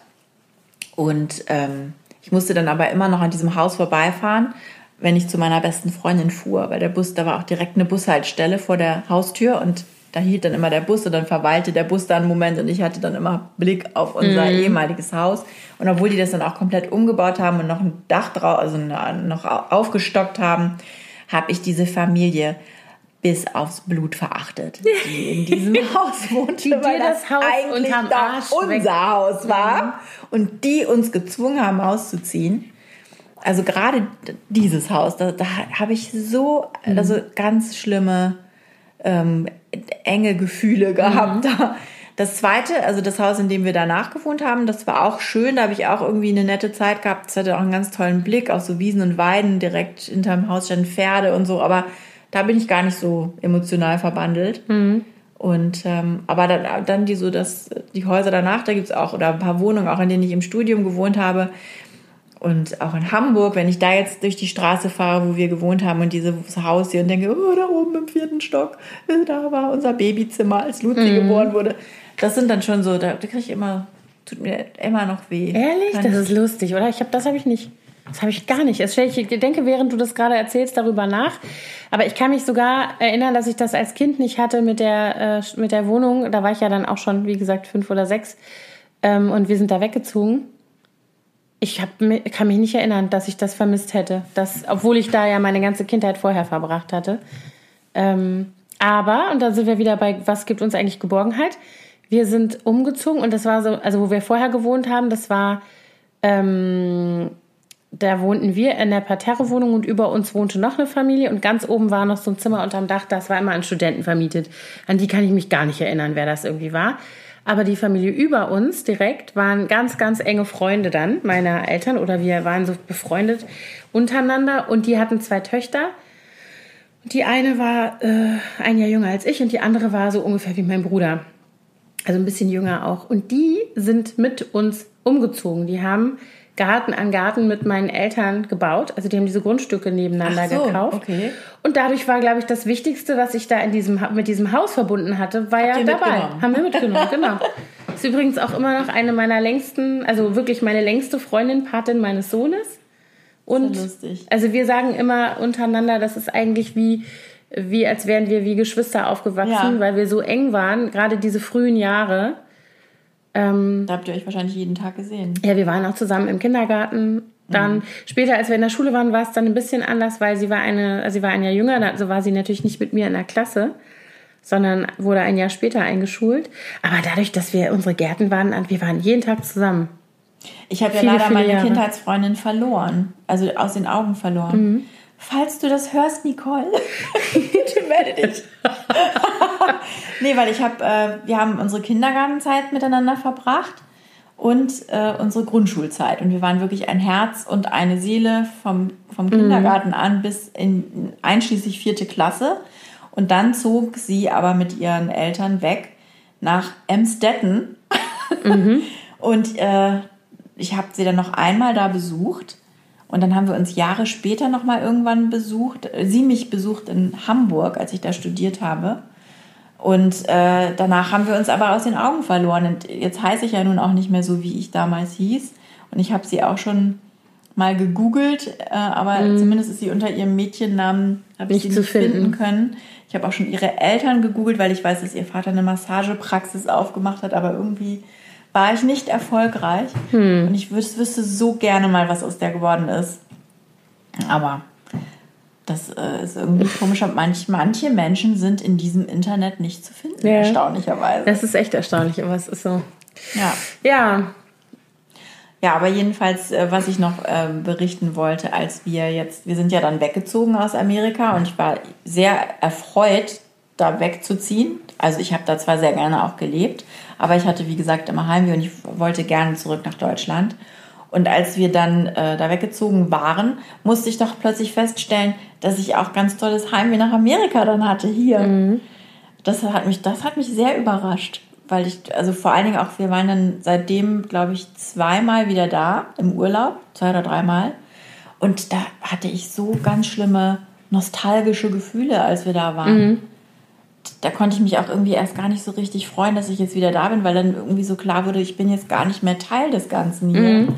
Und ähm, ich musste dann aber immer noch an diesem Haus vorbeifahren, wenn ich zu meiner besten Freundin fuhr, weil der Bus, da war auch direkt eine Bushaltestelle vor der Haustür und da hielt dann immer der Bus und dann verweilte der Bus da einen Moment und ich hatte dann immer Blick auf unser mhm. ehemaliges Haus. Und obwohl die das dann auch komplett umgebaut haben und noch ein Dach drauf, also noch aufgestockt haben, habe ich diese Familie bis aufs Blut verachtet, die in diesem Haus wohnte, die weil das, das Haus eigentlich doch unser weg. Haus war mhm. und die uns gezwungen haben auszuziehen. Also gerade dieses Haus, da, da habe ich so, mhm. also ganz schlimme ähm, enge Gefühle gehabt. Mhm. Das zweite, also das Haus, in dem wir danach gewohnt haben, das war auch schön. Da habe ich auch irgendwie eine nette Zeit gehabt. Es hatte auch einen ganz tollen Blick auf so Wiesen und Weiden. Direkt hinterm Haus standen Pferde und so. Aber da bin ich gar nicht so emotional verbandelt. Mhm. Und ähm, aber dann, dann die so das die Häuser danach, da gibt es auch oder ein paar Wohnungen, auch in denen ich im Studium gewohnt habe, und auch in Hamburg, wenn ich da jetzt durch die Straße fahre, wo wir gewohnt haben und dieses Haus sehe und denke, oh, da oben im vierten Stock, äh, da war unser Babyzimmer, als Luzi mhm. geboren wurde. Das sind dann schon so, da, da kriege ich immer, tut mir immer noch weh. Ehrlich? Kann das ist lustig, oder? Ich habe das habe ich nicht. Das habe ich gar nicht. Ich denke, während du das gerade erzählst, darüber nach. Aber ich kann mich sogar erinnern, dass ich das als Kind nicht hatte mit der, äh, mit der Wohnung. Da war ich ja dann auch schon, wie gesagt, fünf oder sechs. Ähm, und wir sind da weggezogen ich hab, kann mich nicht erinnern, dass ich das vermisst hätte. Das, obwohl ich da ja meine ganze Kindheit vorher verbracht hatte. Ähm, aber, und da sind wir wieder bei, was gibt uns eigentlich Geborgenheit? Wir sind umgezogen und das war so, also wo wir vorher gewohnt haben, das war, ähm, da wohnten wir in der Parterre-Wohnung und über uns wohnte noch eine Familie und ganz oben war noch so ein Zimmer unterm Dach, das war immer an Studenten vermietet. An die kann ich mich gar nicht erinnern, wer das irgendwie war. Aber die Familie über uns direkt waren ganz, ganz enge Freunde dann meiner Eltern oder wir waren so befreundet untereinander und die hatten zwei Töchter. Die eine war äh, ein Jahr jünger als ich und die andere war so ungefähr wie mein Bruder. Also ein bisschen jünger auch. Und die sind mit uns umgezogen. Die haben Garten an Garten mit meinen Eltern gebaut. Also die haben diese Grundstücke nebeneinander so, gekauft. Okay. Und dadurch war, glaube ich, das Wichtigste, was ich da in diesem, mit diesem Haus verbunden hatte, war Habt ja dabei. Haben wir mitgenommen, genau. Ist übrigens auch immer noch eine meiner längsten, also wirklich meine längste Freundin, Patin meines Sohnes. Und lustig. also wir sagen immer untereinander, das ist eigentlich wie, wie als wären wir wie Geschwister aufgewachsen, ja. weil wir so eng waren, gerade diese frühen Jahre. Ähm, da habt ihr euch wahrscheinlich jeden Tag gesehen. Ja, wir waren auch zusammen im Kindergarten. Dann mhm. später, als wir in der Schule waren, war es dann ein bisschen anders, weil sie war eine, also sie war ein Jahr jünger, also war sie natürlich nicht mit mir in der Klasse, sondern wurde ein Jahr später eingeschult. Aber dadurch, dass wir unsere Gärten waren, wir waren jeden Tag zusammen. Ich habe ja leider meine Jahre. Kindheitsfreundin verloren, also aus den Augen verloren. Mhm. Falls du das hörst, Nicole, bitte melde dich. nee, weil ich habe, äh, wir haben unsere Kindergartenzeit miteinander verbracht und äh, unsere Grundschulzeit. Und wir waren wirklich ein Herz und eine Seele vom, vom Kindergarten mhm. an bis in einschließlich vierte Klasse. Und dann zog sie aber mit ihren Eltern weg nach Emstetten. Mhm. und äh, ich habe sie dann noch einmal da besucht. Und dann haben wir uns Jahre später noch mal irgendwann besucht. Sie mich besucht in Hamburg, als ich da studiert habe. Und äh, danach haben wir uns aber aus den Augen verloren. Und jetzt heiße ich ja nun auch nicht mehr so, wie ich damals hieß. Und ich habe sie auch schon mal gegoogelt, äh, aber mm. zumindest ist sie unter ihrem Mädchennamen habe ich sie nicht finden. finden können. Ich habe auch schon ihre Eltern gegoogelt, weil ich weiß, dass ihr Vater eine Massagepraxis aufgemacht hat, aber irgendwie war ich nicht erfolgreich. Hm. Und ich wüsste so gerne mal, was aus der geworden ist. Aber das äh, ist irgendwie komisch. Manch, manche Menschen sind in diesem Internet nicht zu finden, ja. erstaunlicherweise. Das ist echt erstaunlich, aber es ist so. Ja. Ja. Ja, aber jedenfalls, äh, was ich noch äh, berichten wollte, als wir jetzt, wir sind ja dann weggezogen aus Amerika und ich war sehr erfreut, da wegzuziehen. Also ich habe da zwar sehr gerne auch gelebt, aber ich hatte, wie gesagt, immer Heimweh und ich wollte gerne zurück nach Deutschland. Und als wir dann äh, da weggezogen waren, musste ich doch plötzlich feststellen, dass ich auch ganz tolles Heimweh nach Amerika dann hatte hier. Mhm. Das hat mich, das hat mich sehr überrascht, weil ich, also vor allen Dingen auch, wir waren dann seitdem, glaube ich, zweimal wieder da im Urlaub, zwei oder dreimal. Und da hatte ich so ganz schlimme nostalgische Gefühle, als wir da waren. Mhm da konnte ich mich auch irgendwie erst gar nicht so richtig freuen, dass ich jetzt wieder da bin, weil dann irgendwie so klar wurde, ich bin jetzt gar nicht mehr Teil des Ganzen hier. Mhm.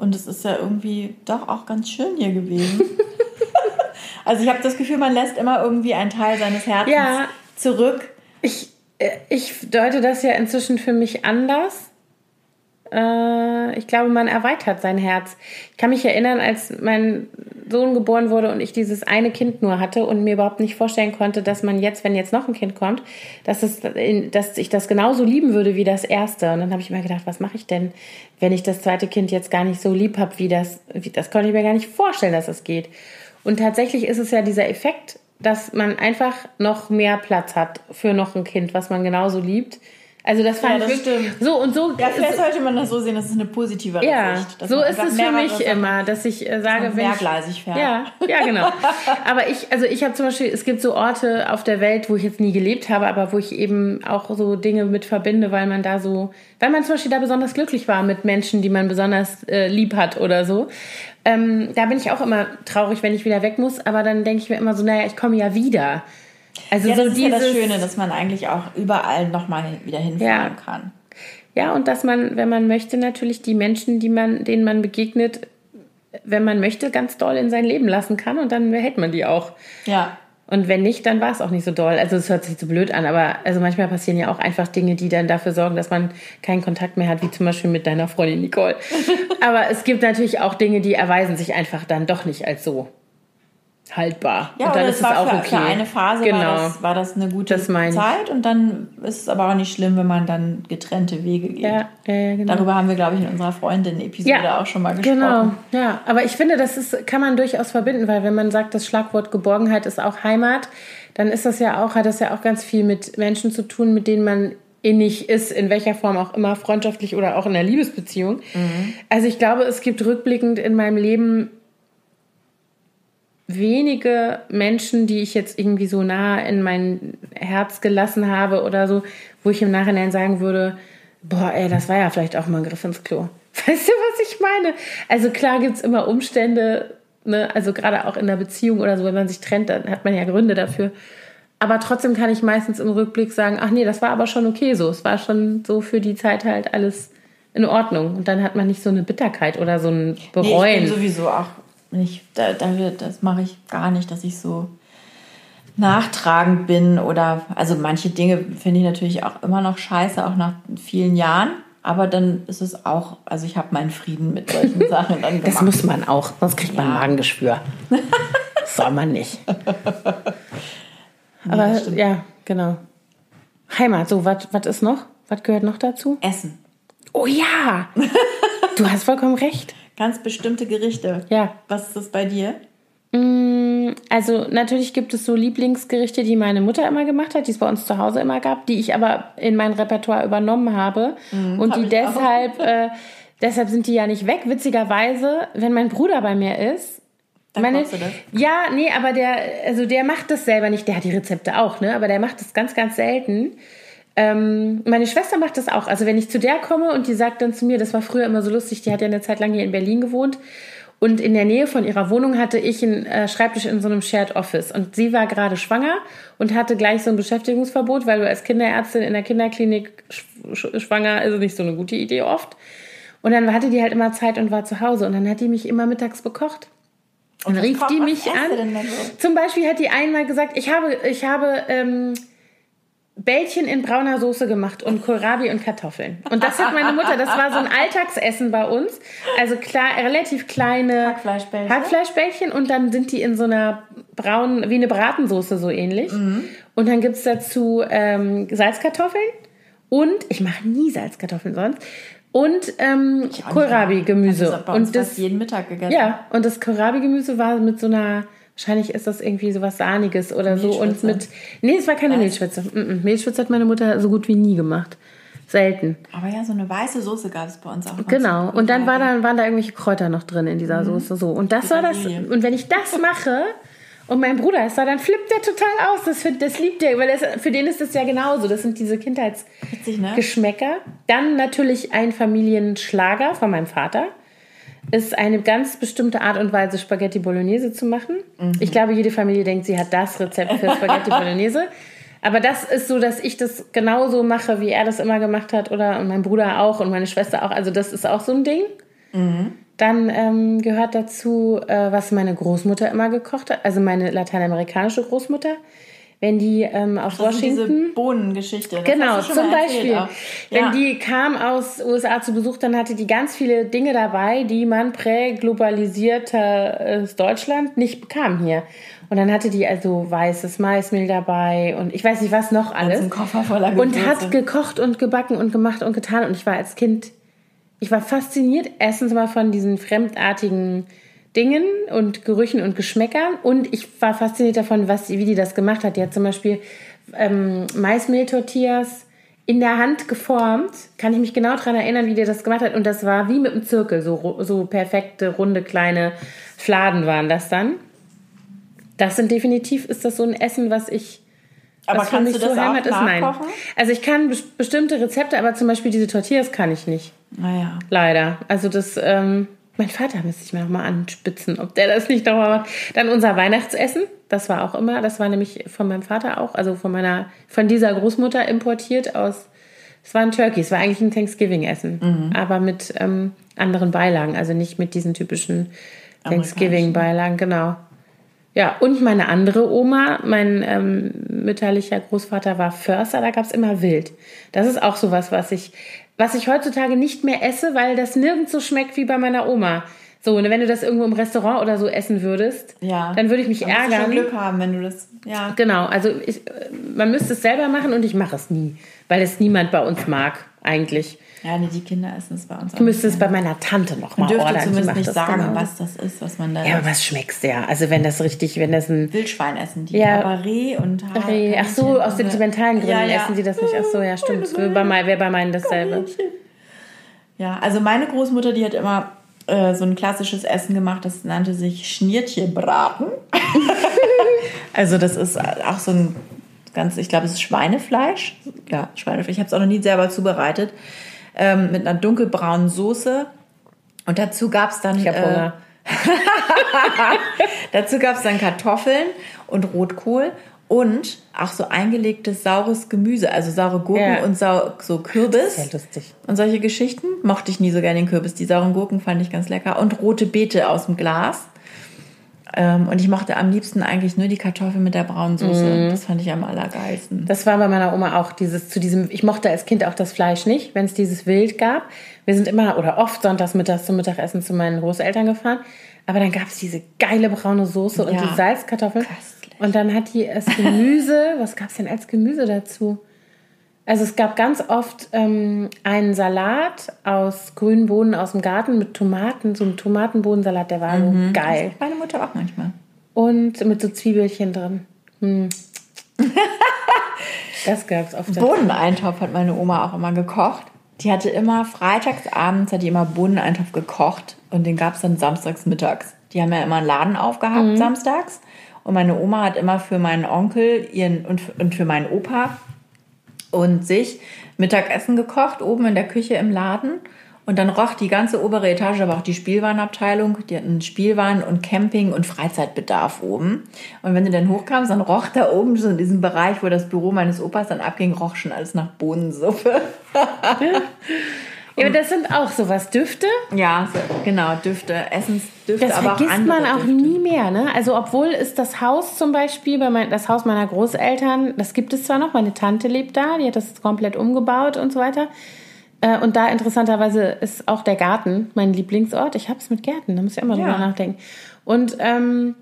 Und es ist ja irgendwie doch auch ganz schön hier gewesen. also ich habe das Gefühl, man lässt immer irgendwie einen Teil seines Herzens ja, zurück. Ich, äh, ich deute das ja inzwischen für mich anders äh, ich glaube, man erweitert sein Herz. Ich kann mich erinnern, als mein Sohn geboren wurde und ich dieses eine Kind nur hatte und mir überhaupt nicht vorstellen konnte, dass man jetzt, wenn jetzt noch ein Kind kommt, dass, es, dass ich das genauso lieben würde wie das erste. Und dann habe ich mir gedacht, was mache ich denn, wenn ich das zweite Kind jetzt gar nicht so lieb habe, wie das, wie, das konnte ich mir gar nicht vorstellen, dass das geht. Und tatsächlich ist es ja dieser Effekt, dass man einfach noch mehr Platz hat für noch ein Kind, was man genauso liebt also das fand ja, das ich wirklich so und so. Ja, vielleicht sollte man das so sehen, das ist eine positive ja, Sicht. so ist es für mich immer, dass ich äh, sage, wenn mehrgleisig fährt. Ja, ja, genau. aber ich, also ich habe zum Beispiel, es gibt so Orte auf der Welt, wo ich jetzt nie gelebt habe, aber wo ich eben auch so Dinge mit verbinde, weil man da so, weil man zum Beispiel da besonders glücklich war mit Menschen, die man besonders äh, lieb hat oder so. Ähm, da bin ich auch immer traurig, wenn ich wieder weg muss, aber dann denke ich mir immer so, naja, ich komme ja wieder. Also ja, so das ist dieses, ja das Schöne, dass man eigentlich auch überall nochmal wieder hinfahren ja. kann. Ja, und dass man, wenn man möchte, natürlich die Menschen, die man, denen man begegnet, wenn man möchte, ganz doll in sein Leben lassen kann und dann behält man die auch. Ja. Und wenn nicht, dann war es auch nicht so doll. Also es hört sich so blöd an, aber also manchmal passieren ja auch einfach Dinge, die dann dafür sorgen, dass man keinen Kontakt mehr hat, wie zum Beispiel mit deiner Freundin Nicole. aber es gibt natürlich auch Dinge, die erweisen sich einfach dann doch nicht als so haltbar. Ja, und dann ist es auch für, okay. Für eine Phase genau. war, das, war das eine gute das Zeit und dann ist es aber auch nicht schlimm, wenn man dann getrennte Wege geht. Ja, ja, genau. Darüber haben wir, glaube ich, in unserer Freundin-Episode ja, auch schon mal gesprochen. Genau, ja. Aber ich finde, das ist, kann man durchaus verbinden, weil wenn man sagt, das Schlagwort Geborgenheit ist auch Heimat, dann ist das ja auch, hat das ja auch ganz viel mit Menschen zu tun, mit denen man innig ist, in welcher Form auch immer, freundschaftlich oder auch in der Liebesbeziehung. Mhm. Also ich glaube, es gibt rückblickend in meinem Leben wenige Menschen, die ich jetzt irgendwie so nah in mein Herz gelassen habe oder so, wo ich im Nachhinein sagen würde, boah, ey, das war ja vielleicht auch mal ein Griff ins Klo. Weißt du, was ich meine? Also klar gibt es immer Umstände, ne? also gerade auch in der Beziehung oder so, wenn man sich trennt, dann hat man ja Gründe dafür. Aber trotzdem kann ich meistens im Rückblick sagen, ach nee, das war aber schon okay so. Es war schon so für die Zeit halt alles in Ordnung. Und dann hat man nicht so eine Bitterkeit oder so ein Bereuen. Nee, ich bin sowieso auch nicht, da, da das mache ich gar nicht, dass ich so nachtragend bin oder, also manche Dinge finde ich natürlich auch immer noch scheiße, auch nach vielen Jahren. Aber dann ist es auch, also ich habe meinen Frieden mit solchen Sachen dann gemacht. Das muss man auch, sonst kriegt man ja. Magengeschwür. Soll man nicht. Aber ja, ja, genau. Heimat, so, was ist noch? Was gehört noch dazu? Essen. Oh ja! Du hast vollkommen recht. Ganz bestimmte Gerichte. Ja. Was ist das bei dir? Mm, also natürlich gibt es so Lieblingsgerichte, die meine Mutter immer gemacht hat, die es bei uns zu Hause immer gab, die ich aber in mein Repertoire übernommen habe mhm, und hab die deshalb, äh, deshalb sind die ja nicht weg. Witzigerweise, wenn mein Bruder bei mir ist, dann meine, du das? Ja, nee, aber der, also der macht das selber nicht. Der hat die Rezepte auch, ne? Aber der macht das ganz, ganz selten. Ähm, meine Schwester macht das auch. Also wenn ich zu der komme und die sagt dann zu mir, das war früher immer so lustig, die hat ja eine Zeit lang hier in Berlin gewohnt und in der Nähe von ihrer Wohnung hatte ich einen äh, Schreibtisch in so einem Shared Office. Und sie war gerade schwanger und hatte gleich so ein Beschäftigungsverbot, weil du als Kinderärztin in der Kinderklinik sch schwanger ist nicht so eine gute Idee oft. Und dann hatte die halt immer Zeit und war zu Hause. Und dann hat die mich immer mittags bekocht. Und, rief die mich an. Zum Beispiel hat die einmal gesagt, ich habe, ich habe ähm, Bällchen in brauner Soße gemacht und Kohlrabi und Kartoffeln. Und das hat meine Mutter, das war so ein Alltagsessen bei uns. Also klar, relativ kleine Hackfleischbällchen. Hackfleischbällchen und dann sind die in so einer braunen, wie eine Bratensoße so ähnlich. Mhm. Und dann gibt es dazu ähm, Salzkartoffeln und, ich mache nie Salzkartoffeln sonst, und ähm, Kohlrabi-Gemüse. Und das jeden Mittag gegessen. Ja, und das Kohlrabi-Gemüse war mit so einer Wahrscheinlich ist das irgendwie so was Sahniges oder so. Und mit. Nee, es war keine Weiß. Mehlschwitze. Mehlschwitze hat meine Mutter so gut wie nie gemacht. Selten. Aber ja, so eine weiße Soße gab es bei uns auch. Genau. Und dann war da, waren da irgendwelche Kräuter noch drin in dieser mhm. Soße. So. Und das war das. Und wenn ich das mache und mein Bruder ist da, dann flippt der total aus. Das, das liebt der, weil das, für den ist das ja genauso. Das sind diese Kindheitsgeschmäcker. Ne? Dann natürlich ein Familienschlager von meinem Vater ist eine ganz bestimmte Art und Weise, Spaghetti Bolognese zu machen. Mhm. Ich glaube, jede Familie denkt, sie hat das Rezept für Spaghetti Bolognese. Aber das ist so, dass ich das genauso mache, wie er das immer gemacht hat, oder und mein Bruder auch und meine Schwester auch. Also das ist auch so ein Ding. Mhm. Dann ähm, gehört dazu, äh, was meine Großmutter immer gekocht hat, also meine lateinamerikanische Großmutter wenn die ähm, aus das Washington. Diese Bohnengeschichte. genau, zum Beispiel. Ja. Wenn die kam aus USA zu Besuch, dann hatte die ganz viele Dinge dabei, die man prä-globalisiertes Deutschland nicht bekam hier. Und dann hatte die also weißes Maismehl dabei und ich weiß nicht was noch alles. Ein Koffer voller Gewürze. Und hat gekocht und gebacken und gemacht und getan. Und ich war als Kind, ich war fasziniert erstens mal von diesen fremdartigen Dingen und Gerüchen und Geschmäckern. Und ich war fasziniert davon, was, wie die das gemacht hat. Die hat zum Beispiel ähm, Maismehl-Tortillas in der Hand geformt. Kann ich mich genau daran erinnern, wie die das gemacht hat. Und das war wie mit einem Zirkel. So, so perfekte, runde, kleine Fladen waren das dann. Das sind definitiv, ist das so ein Essen, was ich aber was kannst du das so auch ist, nein. Also ich kann bestimmte Rezepte, aber zum Beispiel diese Tortillas kann ich nicht. Naja. Leider. Also das, ähm, mein Vater müsste ich mir noch mal anspitzen, ob der das nicht nochmal macht. Dann unser Weihnachtsessen, das war auch immer, das war nämlich von meinem Vater auch, also von meiner, von dieser Großmutter importiert aus, es war ein Turkey, es war eigentlich ein Thanksgiving-Essen, mhm. aber mit ähm, anderen Beilagen, also nicht mit diesen typischen Thanksgiving-Beilagen, genau. Ja, und meine andere Oma, mein ähm, mütterlicher Großvater war Förster, da gab es immer Wild. Das ist auch sowas, was ich was ich heutzutage nicht mehr esse, weil das nirgends so schmeckt wie bei meiner Oma. So, und wenn du das irgendwo im Restaurant oder so essen würdest, ja. dann würde ich mich dann ärgern. Du Glück haben, wenn du das. Ja. Genau, also ich, man müsste es selber machen und ich mache es nie, weil es niemand bei uns mag eigentlich. Ja, nee, die Kinder essen es bei uns. Du müsstest es bei meiner Tante noch mal ordern. Du zumindest nicht sagen, genau. was das ist, was man da. Ja, aber was schmeckst du ja? Also wenn das richtig, wenn das ein Wildschwein essen die, ja, aber Reh und Haar, Reh. Ach so, aus sentimentalen Gründen ja, ja. essen sie das nicht. Ach so, ja, stimmt. Wäre bei, bei meinen dasselbe. Ja, also meine Großmutter, die hat immer äh, so ein klassisches Essen gemacht, das nannte sich Schniertchenbraten. Also das ist auch so ein ganz, ich glaube, es ist Schweinefleisch. Ja, Schweinefleisch. Ich habe es auch noch nie selber zubereitet. Ähm, mit einer dunkelbraunen Soße. Und dazu gab es dann. Ich hab Hunger. dazu gab es dann Kartoffeln und Rotkohl und auch so eingelegtes saures Gemüse, also saure Gurken Ja. und sau so Kürbis. Sehr lustig. Und solche Geschichten mochte ich nie so gerne den Kürbis. Die sauren Gurken fand ich ganz lecker. Und rote Beete aus dem Glas. Ähm, und ich mochte am liebsten eigentlich nur die Kartoffeln mit der braunen Soße. Das fand ich am allergeilsten. Das war bei meiner Oma auch dieses zu diesem. Ich mochte als Kind auch das Fleisch nicht, wenn es dieses Wild gab. Wir sind immer oder oft sonntags mittags zum Mittagessen zu meinen Großeltern gefahren. Aber dann gab es diese geile braune Soße und Ja. die Salzkartoffeln. Köstlich. Und dann hat die das Gemüse. was gab es denn als Gemüse dazu? Also es gab ganz oft ähm, einen Salat aus grünen Bohnen aus dem Garten mit Tomaten, so ein Tomatenbohnensalat, der war so geil. Meine Mutter auch manchmal. Und mit so Zwiebelchen drin. Hm. Das gab's oft. Bohneneintopf hat meine Oma auch immer gekocht. Die hatte immer freitags abends hat die immer Bohneneintopf gekocht und den gab es dann samstags mittags. Die haben ja immer einen Laden aufgehabt samstags und meine Oma hat immer für meinen Onkel ihren und, und für meinen Opa und sich Mittagessen gekocht oben in der Küche im Laden und dann roch die ganze obere Etage, aber auch die Spielwarenabteilung, die hatten Spielwaren und Camping und Freizeitbedarf oben. Und wenn du dann hochkamst, dann roch da oben so in diesem Bereich, wo das Büro meines Opas dann abging, roch schon alles nach Bohnensuppe. Ja, aber das sind auch sowas. Düfte, Ja, genau, Düfte, Essensdüfte, das aber auch vergisst andere man auch Düfte. nie mehr. Ne? Also obwohl ist das Haus zum Beispiel, bei mein, das Haus meiner Großeltern, das gibt es zwar noch, meine Tante lebt da, die hat das komplett umgebaut und so weiter. Äh, Und da interessanterweise ist auch der Garten mein Lieblingsort. Ich habe es mit Gärten, da muss ich immer drüber Ja. nachdenken. Und ähm,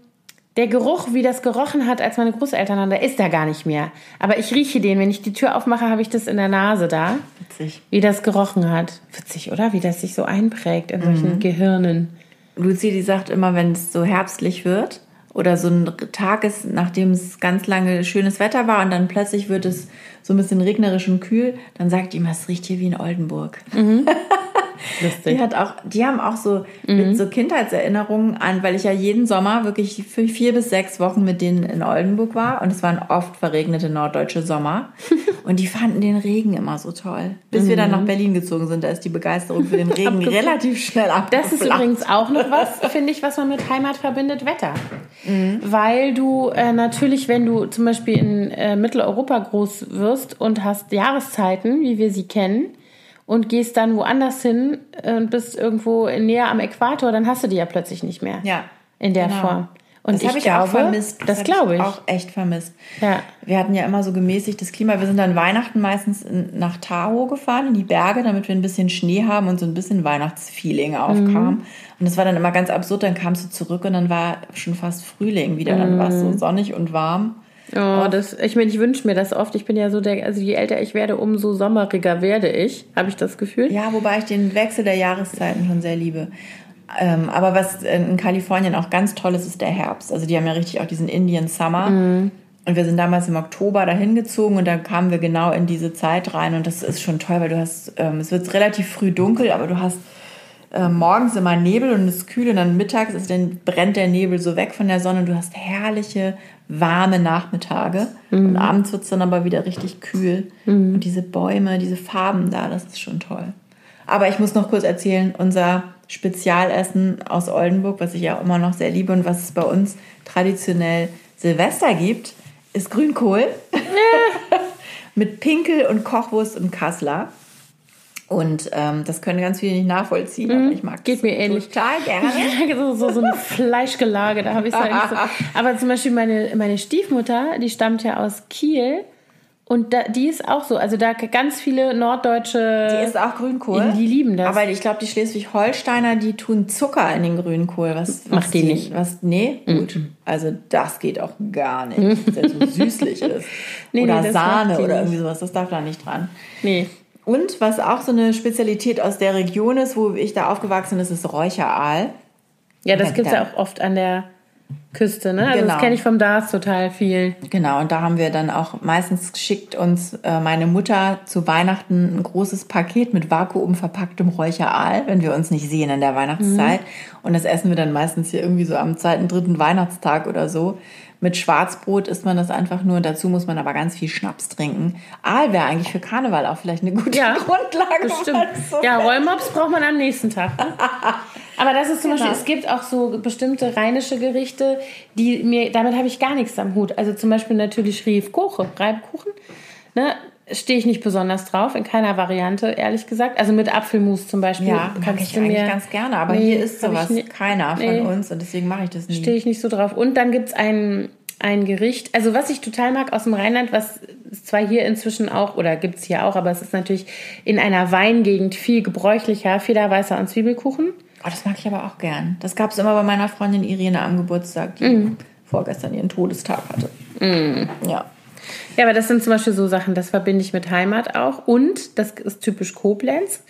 der Geruch, wie das gerochen hat, als meine Großeltern waren, der ist da gar nicht mehr. Aber ich rieche den. Wenn ich die Tür aufmache, habe ich das in der Nase da. Witzig. Wie das gerochen hat. Witzig, oder? Wie das sich so einprägt in solchen Mhm. Gehirnen. Luzi, die sagt immer, wenn es so herbstlich wird oder so ein Tag ist, nachdem es ganz lange schönes Wetter war und dann plötzlich wird es so ein bisschen regnerisch und kühl, dann sagt die immer, es riecht hier wie in Oldenburg. Lustig. Die hat auch, die haben auch so mit so Kindheitserinnerungen an, weil ich ja jeden Sommer wirklich für vier bis sechs Wochen mit denen in Oldenburg war und es waren oft verregnete norddeutsche Sommer und die fanden den Regen immer so toll. Bis wir dann nach Berlin gezogen sind, da ist die Begeisterung für den Regen relativ schnell abgeflacht. Das ist übrigens auch noch was, finde ich, was man mit Heimat verbindet, Wetter. Mhm. Weil du äh, natürlich, wenn du zum Beispiel in äh, Mitteleuropa groß wirst und hast Jahreszeiten, wie wir sie kennen, und gehst dann woanders hin äh, und bist irgendwo näher am Äquator, dann hast du die ja plötzlich nicht mehr. Ja. In der Genau. Form. Und das habe ich glaube, auch vermisst. Das hab glaube ich. auch echt vermisst. Ja. Wir hatten ja immer so gemäßigtes Klima. Wir sind dann Weihnachten meistens in, nach Tahoe gefahren, in die Berge, damit wir ein bisschen Schnee haben und so ein bisschen Weihnachtsfeeling aufkam. Mhm. Und das war dann immer ganz absurd. Dann kamst du zurück und dann war schon fast Frühling wieder. Dann war es Mhm. so sonnig und warm. Oh, das, ich meine, ich wünsche mir das oft. Ich bin ja so der, also je älter ich werde, umso sommeriger werde ich, habe ich das Gefühl. Ja, wobei ich den Wechsel der Jahreszeiten schon sehr liebe. Ähm, aber was in Kalifornien auch ganz toll ist, ist der Herbst. Also die haben ja richtig auch diesen Indian Summer. Mhm. Und wir sind damals im Oktober dahin gezogen und dann kamen wir genau in diese Zeit rein und das ist schon toll, weil du hast, ähm, es wird relativ früh dunkel, aber du hast äh, morgens immer Nebel und es ist kühl und dann mittags ist dann brennt der Nebel so weg von der Sonne und du hast herrliche, warme Nachmittage. Und abends wird es dann aber wieder richtig kühl. Und diese Bäume, diese Farben da, das ist schon toll. Aber ich muss noch kurz erzählen, unser Spezialessen aus Oldenburg, was ich ja immer noch sehr liebe und was es bei uns traditionell Silvester gibt, ist Grünkohl. Mit Pinkel und Kochwurst und Kassler. Und ähm, das können ganz viele nicht nachvollziehen, aber ich mag Mhm. geht mir ähnlich. total gerne. so, so, so ein Fleischgelage, da habe ich halt nicht so. Aber zum Beispiel meine, meine Stiefmutter, die stammt ja aus Kiel und da, die ist auch so. Also da ganz viele norddeutsche. Die ist auch Grünkohl. Die lieben das. Aber ich glaube, die Schleswig-Holsteiner, die tun Zucker in den Grünkohl. Was, was Macht die nicht. Was, nee, gut. Also das geht auch gar nicht, dass der so süßlich ist. Nee, oder nee, Sahne die oder irgendwie sowas. Das darf da nicht dran. nee. Und was auch so eine Spezialität aus der Region ist, wo ich da aufgewachsen bin, ist das Räucheraal. Ja, das gibt es ja auch oft an der Küste, ne? Also Genau. das kenne ich vom Dars total viel. Genau, und da haben wir dann auch meistens schickt uns äh, meine Mutter zu Weihnachten ein großes Paket mit vakuumverpacktem Räucheraal, wenn wir uns nicht sehen in der Weihnachtszeit. Und das essen wir dann meistens hier irgendwie so am zweiten, dritten Weihnachtstag oder so. Mit Schwarzbrot isst man das einfach nur. Dazu muss man aber ganz viel Schnaps trinken. Aal wäre eigentlich für Karneval auch vielleicht eine gute Ja, Grundlage. Das stimmt. weil es so Ja, Rollmops braucht man am nächsten Tag. ne? Aber das ist zum Genau. Beispiel, es gibt auch so bestimmte rheinische Gerichte, die mir, damit habe ich gar nichts am Hut. Also zum Beispiel natürlich Schriefkoche, Reibkuchen. Ne? Stehe ich nicht besonders drauf, in keiner Variante, ehrlich gesagt. Also mit Apfelmus zum Beispiel. Ja, mag ich eigentlich mir- ganz gerne. Aber Nee, hier ist sowas nie- keiner von Nee. uns und deswegen mache ich das nie. Stehe ich nicht so drauf. Und dann gibt es ein, ein Gericht, also was ich total mag aus dem Rheinland, was zwar hier inzwischen auch, oder gibt es hier auch, aber es ist natürlich in einer Weingegend viel gebräuchlicher, Federweißer und Zwiebelkuchen. Oh, das mag ich aber auch gern. Das gab es immer bei meiner Freundin Irene am Geburtstag, die Mhm. vorgestern ihren Todestag hatte. Ja. Ja, aber das sind zum Beispiel so Sachen, das verbinde ich mit Heimat auch. Und das ist typisch Koblenz.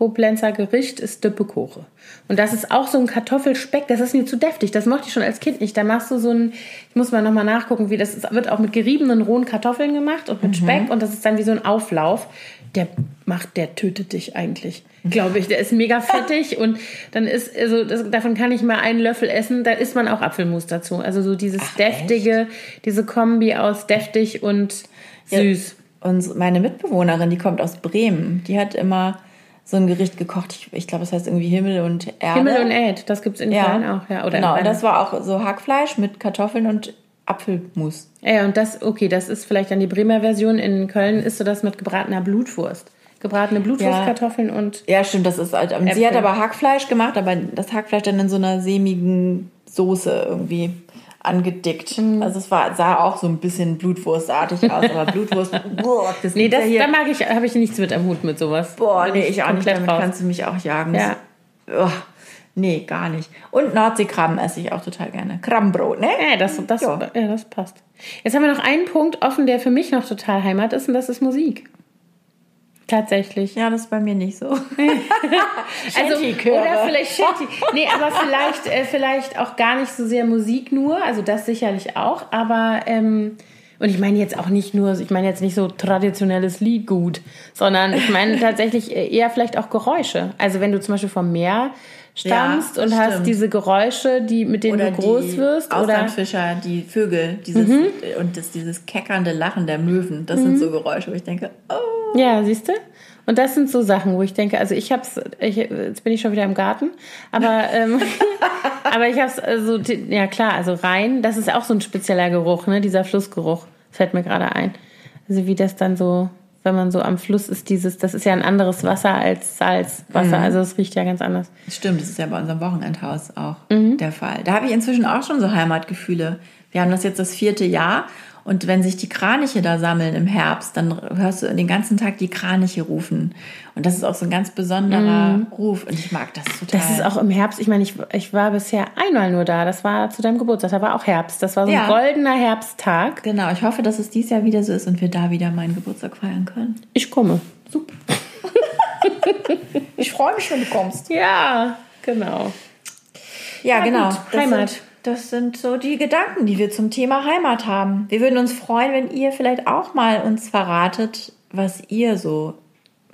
Koblenzer Gericht ist Düppekoche. Und das ist auch so ein Kartoffelspeck, das ist mir zu deftig. Das mochte ich schon als Kind nicht. Da machst du so ein, ich muss mal nochmal nachgucken, wie das ist. Wird auch mit geriebenen rohen Kartoffeln gemacht und mit Speck. Und das ist dann wie so ein Auflauf. Der macht, der tötet dich eigentlich, glaube ich. Der ist mega fettig und dann ist, also das, davon kann ich mal einen Löffel essen. Da isst man auch Apfelmus dazu. Also so dieses deftige, diese Kombi aus deftig und süß. Und meine Mitbewohnerin, die kommt aus Bremen, die hat immer so ein Gericht gekocht. Ich, ich glaube, es heißt irgendwie Himmel und Erde. Himmel und Erd, das gibt's in ja. Köln auch, ja. Oder genau, in und das war auch so Hackfleisch mit Kartoffeln und Apfelmus. ja, und das, okay, das ist vielleicht dann die Bremer Version. In Köln isst du das mit gebratener Blutwurst. Gebratene Blutwurstkartoffeln und Ja, stimmt, das ist halt. Sie hat aber Hackfleisch gemacht, aber das Hackfleisch dann in so einer sämigen Soße irgendwie angedickt. Mhm. Also es war, sah auch so ein bisschen Blutwurstartig aus, aber Blutwurst, boah, das Nee, das, ja da mag ich, habe ich nichts mit am Hut mit sowas. Boah, nee, ich auch nicht. Damit raus. kannst du mich auch jagen. Ja. Das, oh, nee, gar nicht. Und Nordseekrabben esse ich auch total gerne. Krabbenbrot, ne? Ja, das, das, Ja. ja. das passt. Jetzt haben wir noch einen Punkt offen, der für mich noch total Heimat ist, und das ist Musik. Tatsächlich. Ja, das ist bei mir nicht so. Also, oder vielleicht Shanty. Nee, aber vielleicht, äh, vielleicht auch gar nicht so sehr Musik nur, also das sicherlich auch, aber ähm, und ich meine jetzt auch nicht nur, ich meine jetzt nicht so traditionelles Lied gut, sondern ich meine tatsächlich eher vielleicht auch Geräusche. Also wenn du zum Beispiel vom Meer stammst Ja, und das hast stimmt. diese Geräusche, die, mit denen du groß wirst, oder Mhm. Auslandfischer, die Vögel, dieses, und das, dieses keckernde Lachen der Möwen, das sind so Geräusche, wo ich denke, oh. Ja, siehst du? Und das sind so Sachen, wo ich denke, also ich hab's, ich, jetzt bin ich schon wieder im Garten, aber, ähm, aber ich hab's, also, ja klar, also rein, das ist auch so ein spezieller Geruch, ne, dieser Flussgeruch, fällt mir gerade ein. Also wie das dann so, wenn man so am Fluss ist, dieses, das ist ja ein anderes Wasser als Salzwasser, also es riecht ja ganz anders. Stimmt, das ist ja bei unserem Wochenendhaus auch Mhm. der Fall. Da habe ich inzwischen auch schon so Heimatgefühle. Wir haben das jetzt das vierte Jahr und wenn sich die Kraniche da sammeln im Herbst, dann hörst du den ganzen Tag die Kraniche rufen. Und das ist auch so ein ganz besonderer Ruf und ich mag das total. Das ist auch im Herbst, ich meine, ich, ich war bisher einmal nur da, das war zu deinem Geburtstag, da war auch Herbst, das war so ein Ja. goldener Herbsttag. Genau, ich hoffe, dass es dieses Jahr wieder so ist und wir da wieder meinen Geburtstag feiern können. Ich komme. Super. ich freue mich, wenn du kommst. Ja, genau. Ja, Ja, genau. Heimat. Das sind so die Gedanken, die wir zum Thema Heimat haben. Wir würden uns freuen, wenn ihr vielleicht auch mal uns verratet, was ihr so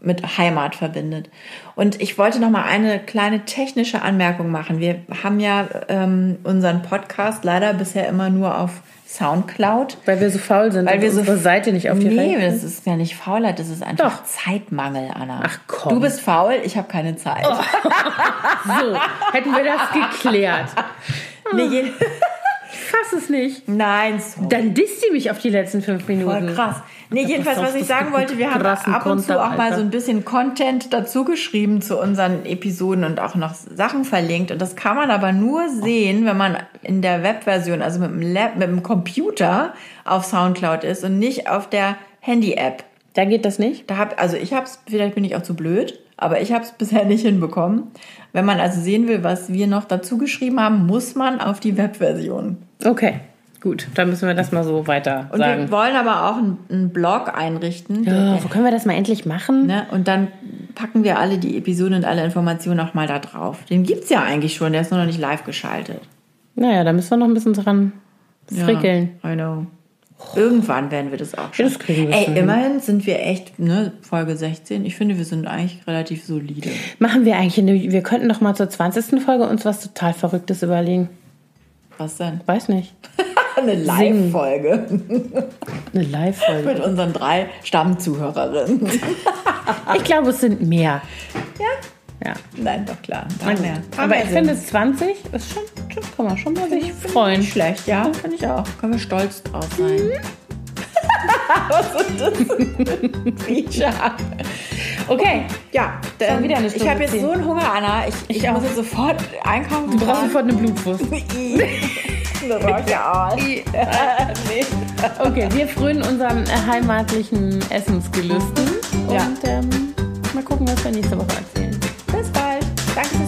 mit Heimat verbindet. Und ich wollte noch mal eine kleine technische Anmerkung machen. Wir haben ja ähm, unseren Podcast leider bisher immer nur auf Soundcloud. Weil wir so faul sind Weil wir so unsere Seite nicht auf die Nee, Reihe das ist ja nicht Faulheit, das ist einfach Doch. Zeitmangel, Anna. Ach, komm. Du bist faul, ich habe keine Zeit. So, hätten wir das geklärt. Nee, je- Ich fass es nicht. Nein, sorry. Dann disst sie mich auf die letzten fünf Minuten. Voll krass. Nee, jedenfalls, was ich sagen wollte, wir haben ab und zu auch mal so ein bisschen Content dazu geschrieben zu unseren Episoden und auch noch Sachen verlinkt. Und das kann man aber nur sehen, wenn man in der Webversion, also mit dem, Lab, mit dem Computer auf Soundcloud ist und nicht auf der Handy-App. Da geht das nicht? Da hab, also ich hab's, vielleicht bin ich auch zu blöd, aber ich habe es bisher nicht hinbekommen. Wenn man also sehen will, was wir noch dazu geschrieben haben, muss man auf die Webversion. Okay, gut. Dann müssen wir das mal so weiter Und sagen. wir wollen aber auch einen, einen Blog einrichten. Ja, wo können wir das mal endlich machen? Ne? Und dann packen wir alle die Episoden und alle Informationen auch mal da drauf. Den gibt's ja eigentlich schon, der ist nur noch nicht live geschaltet. Naja, da müssen wir noch ein bisschen dran frickeln. Ja, I know. Irgendwann werden wir das auch schon. Das kriegen wir Ey, schon hin. immerhin sind wir echt, ne, Folge 16. Ich finde, wir sind eigentlich relativ solide. Machen wir eigentlich eine, wir könnten doch mal zur 20. Folge uns was total Verrücktes überlegen. Was denn? Weiß nicht. Eine Live-Folge Eine Live-Folge. mit unseren drei Stammzuhörerinnen. Ich glaube, es sind mehr. Ja? Ja. Nein, doch klar. Ein mehr. Aber mehr ich finde, 20 ist schon, schon kann man schon mal sich freuen. Nicht schlecht, ja, finde ich auch. Können wir stolz drauf sein. Mhm. Was ist das? Feature. Okay, Ja, dann, wieder eine ich Stunde habe jetzt so einen Hunger, Anna. Ich, ich, Ich muss jetzt sofort einkaufen. du brauchst sofort eine Blutwurst. eine Rockjahr. nee. Okay, wir frönen unseren äh, heimatlichen Essensgelüsten. Ja. Und ähm, mal gucken, was wir nächste Woche erzählen. Bis bald. Danke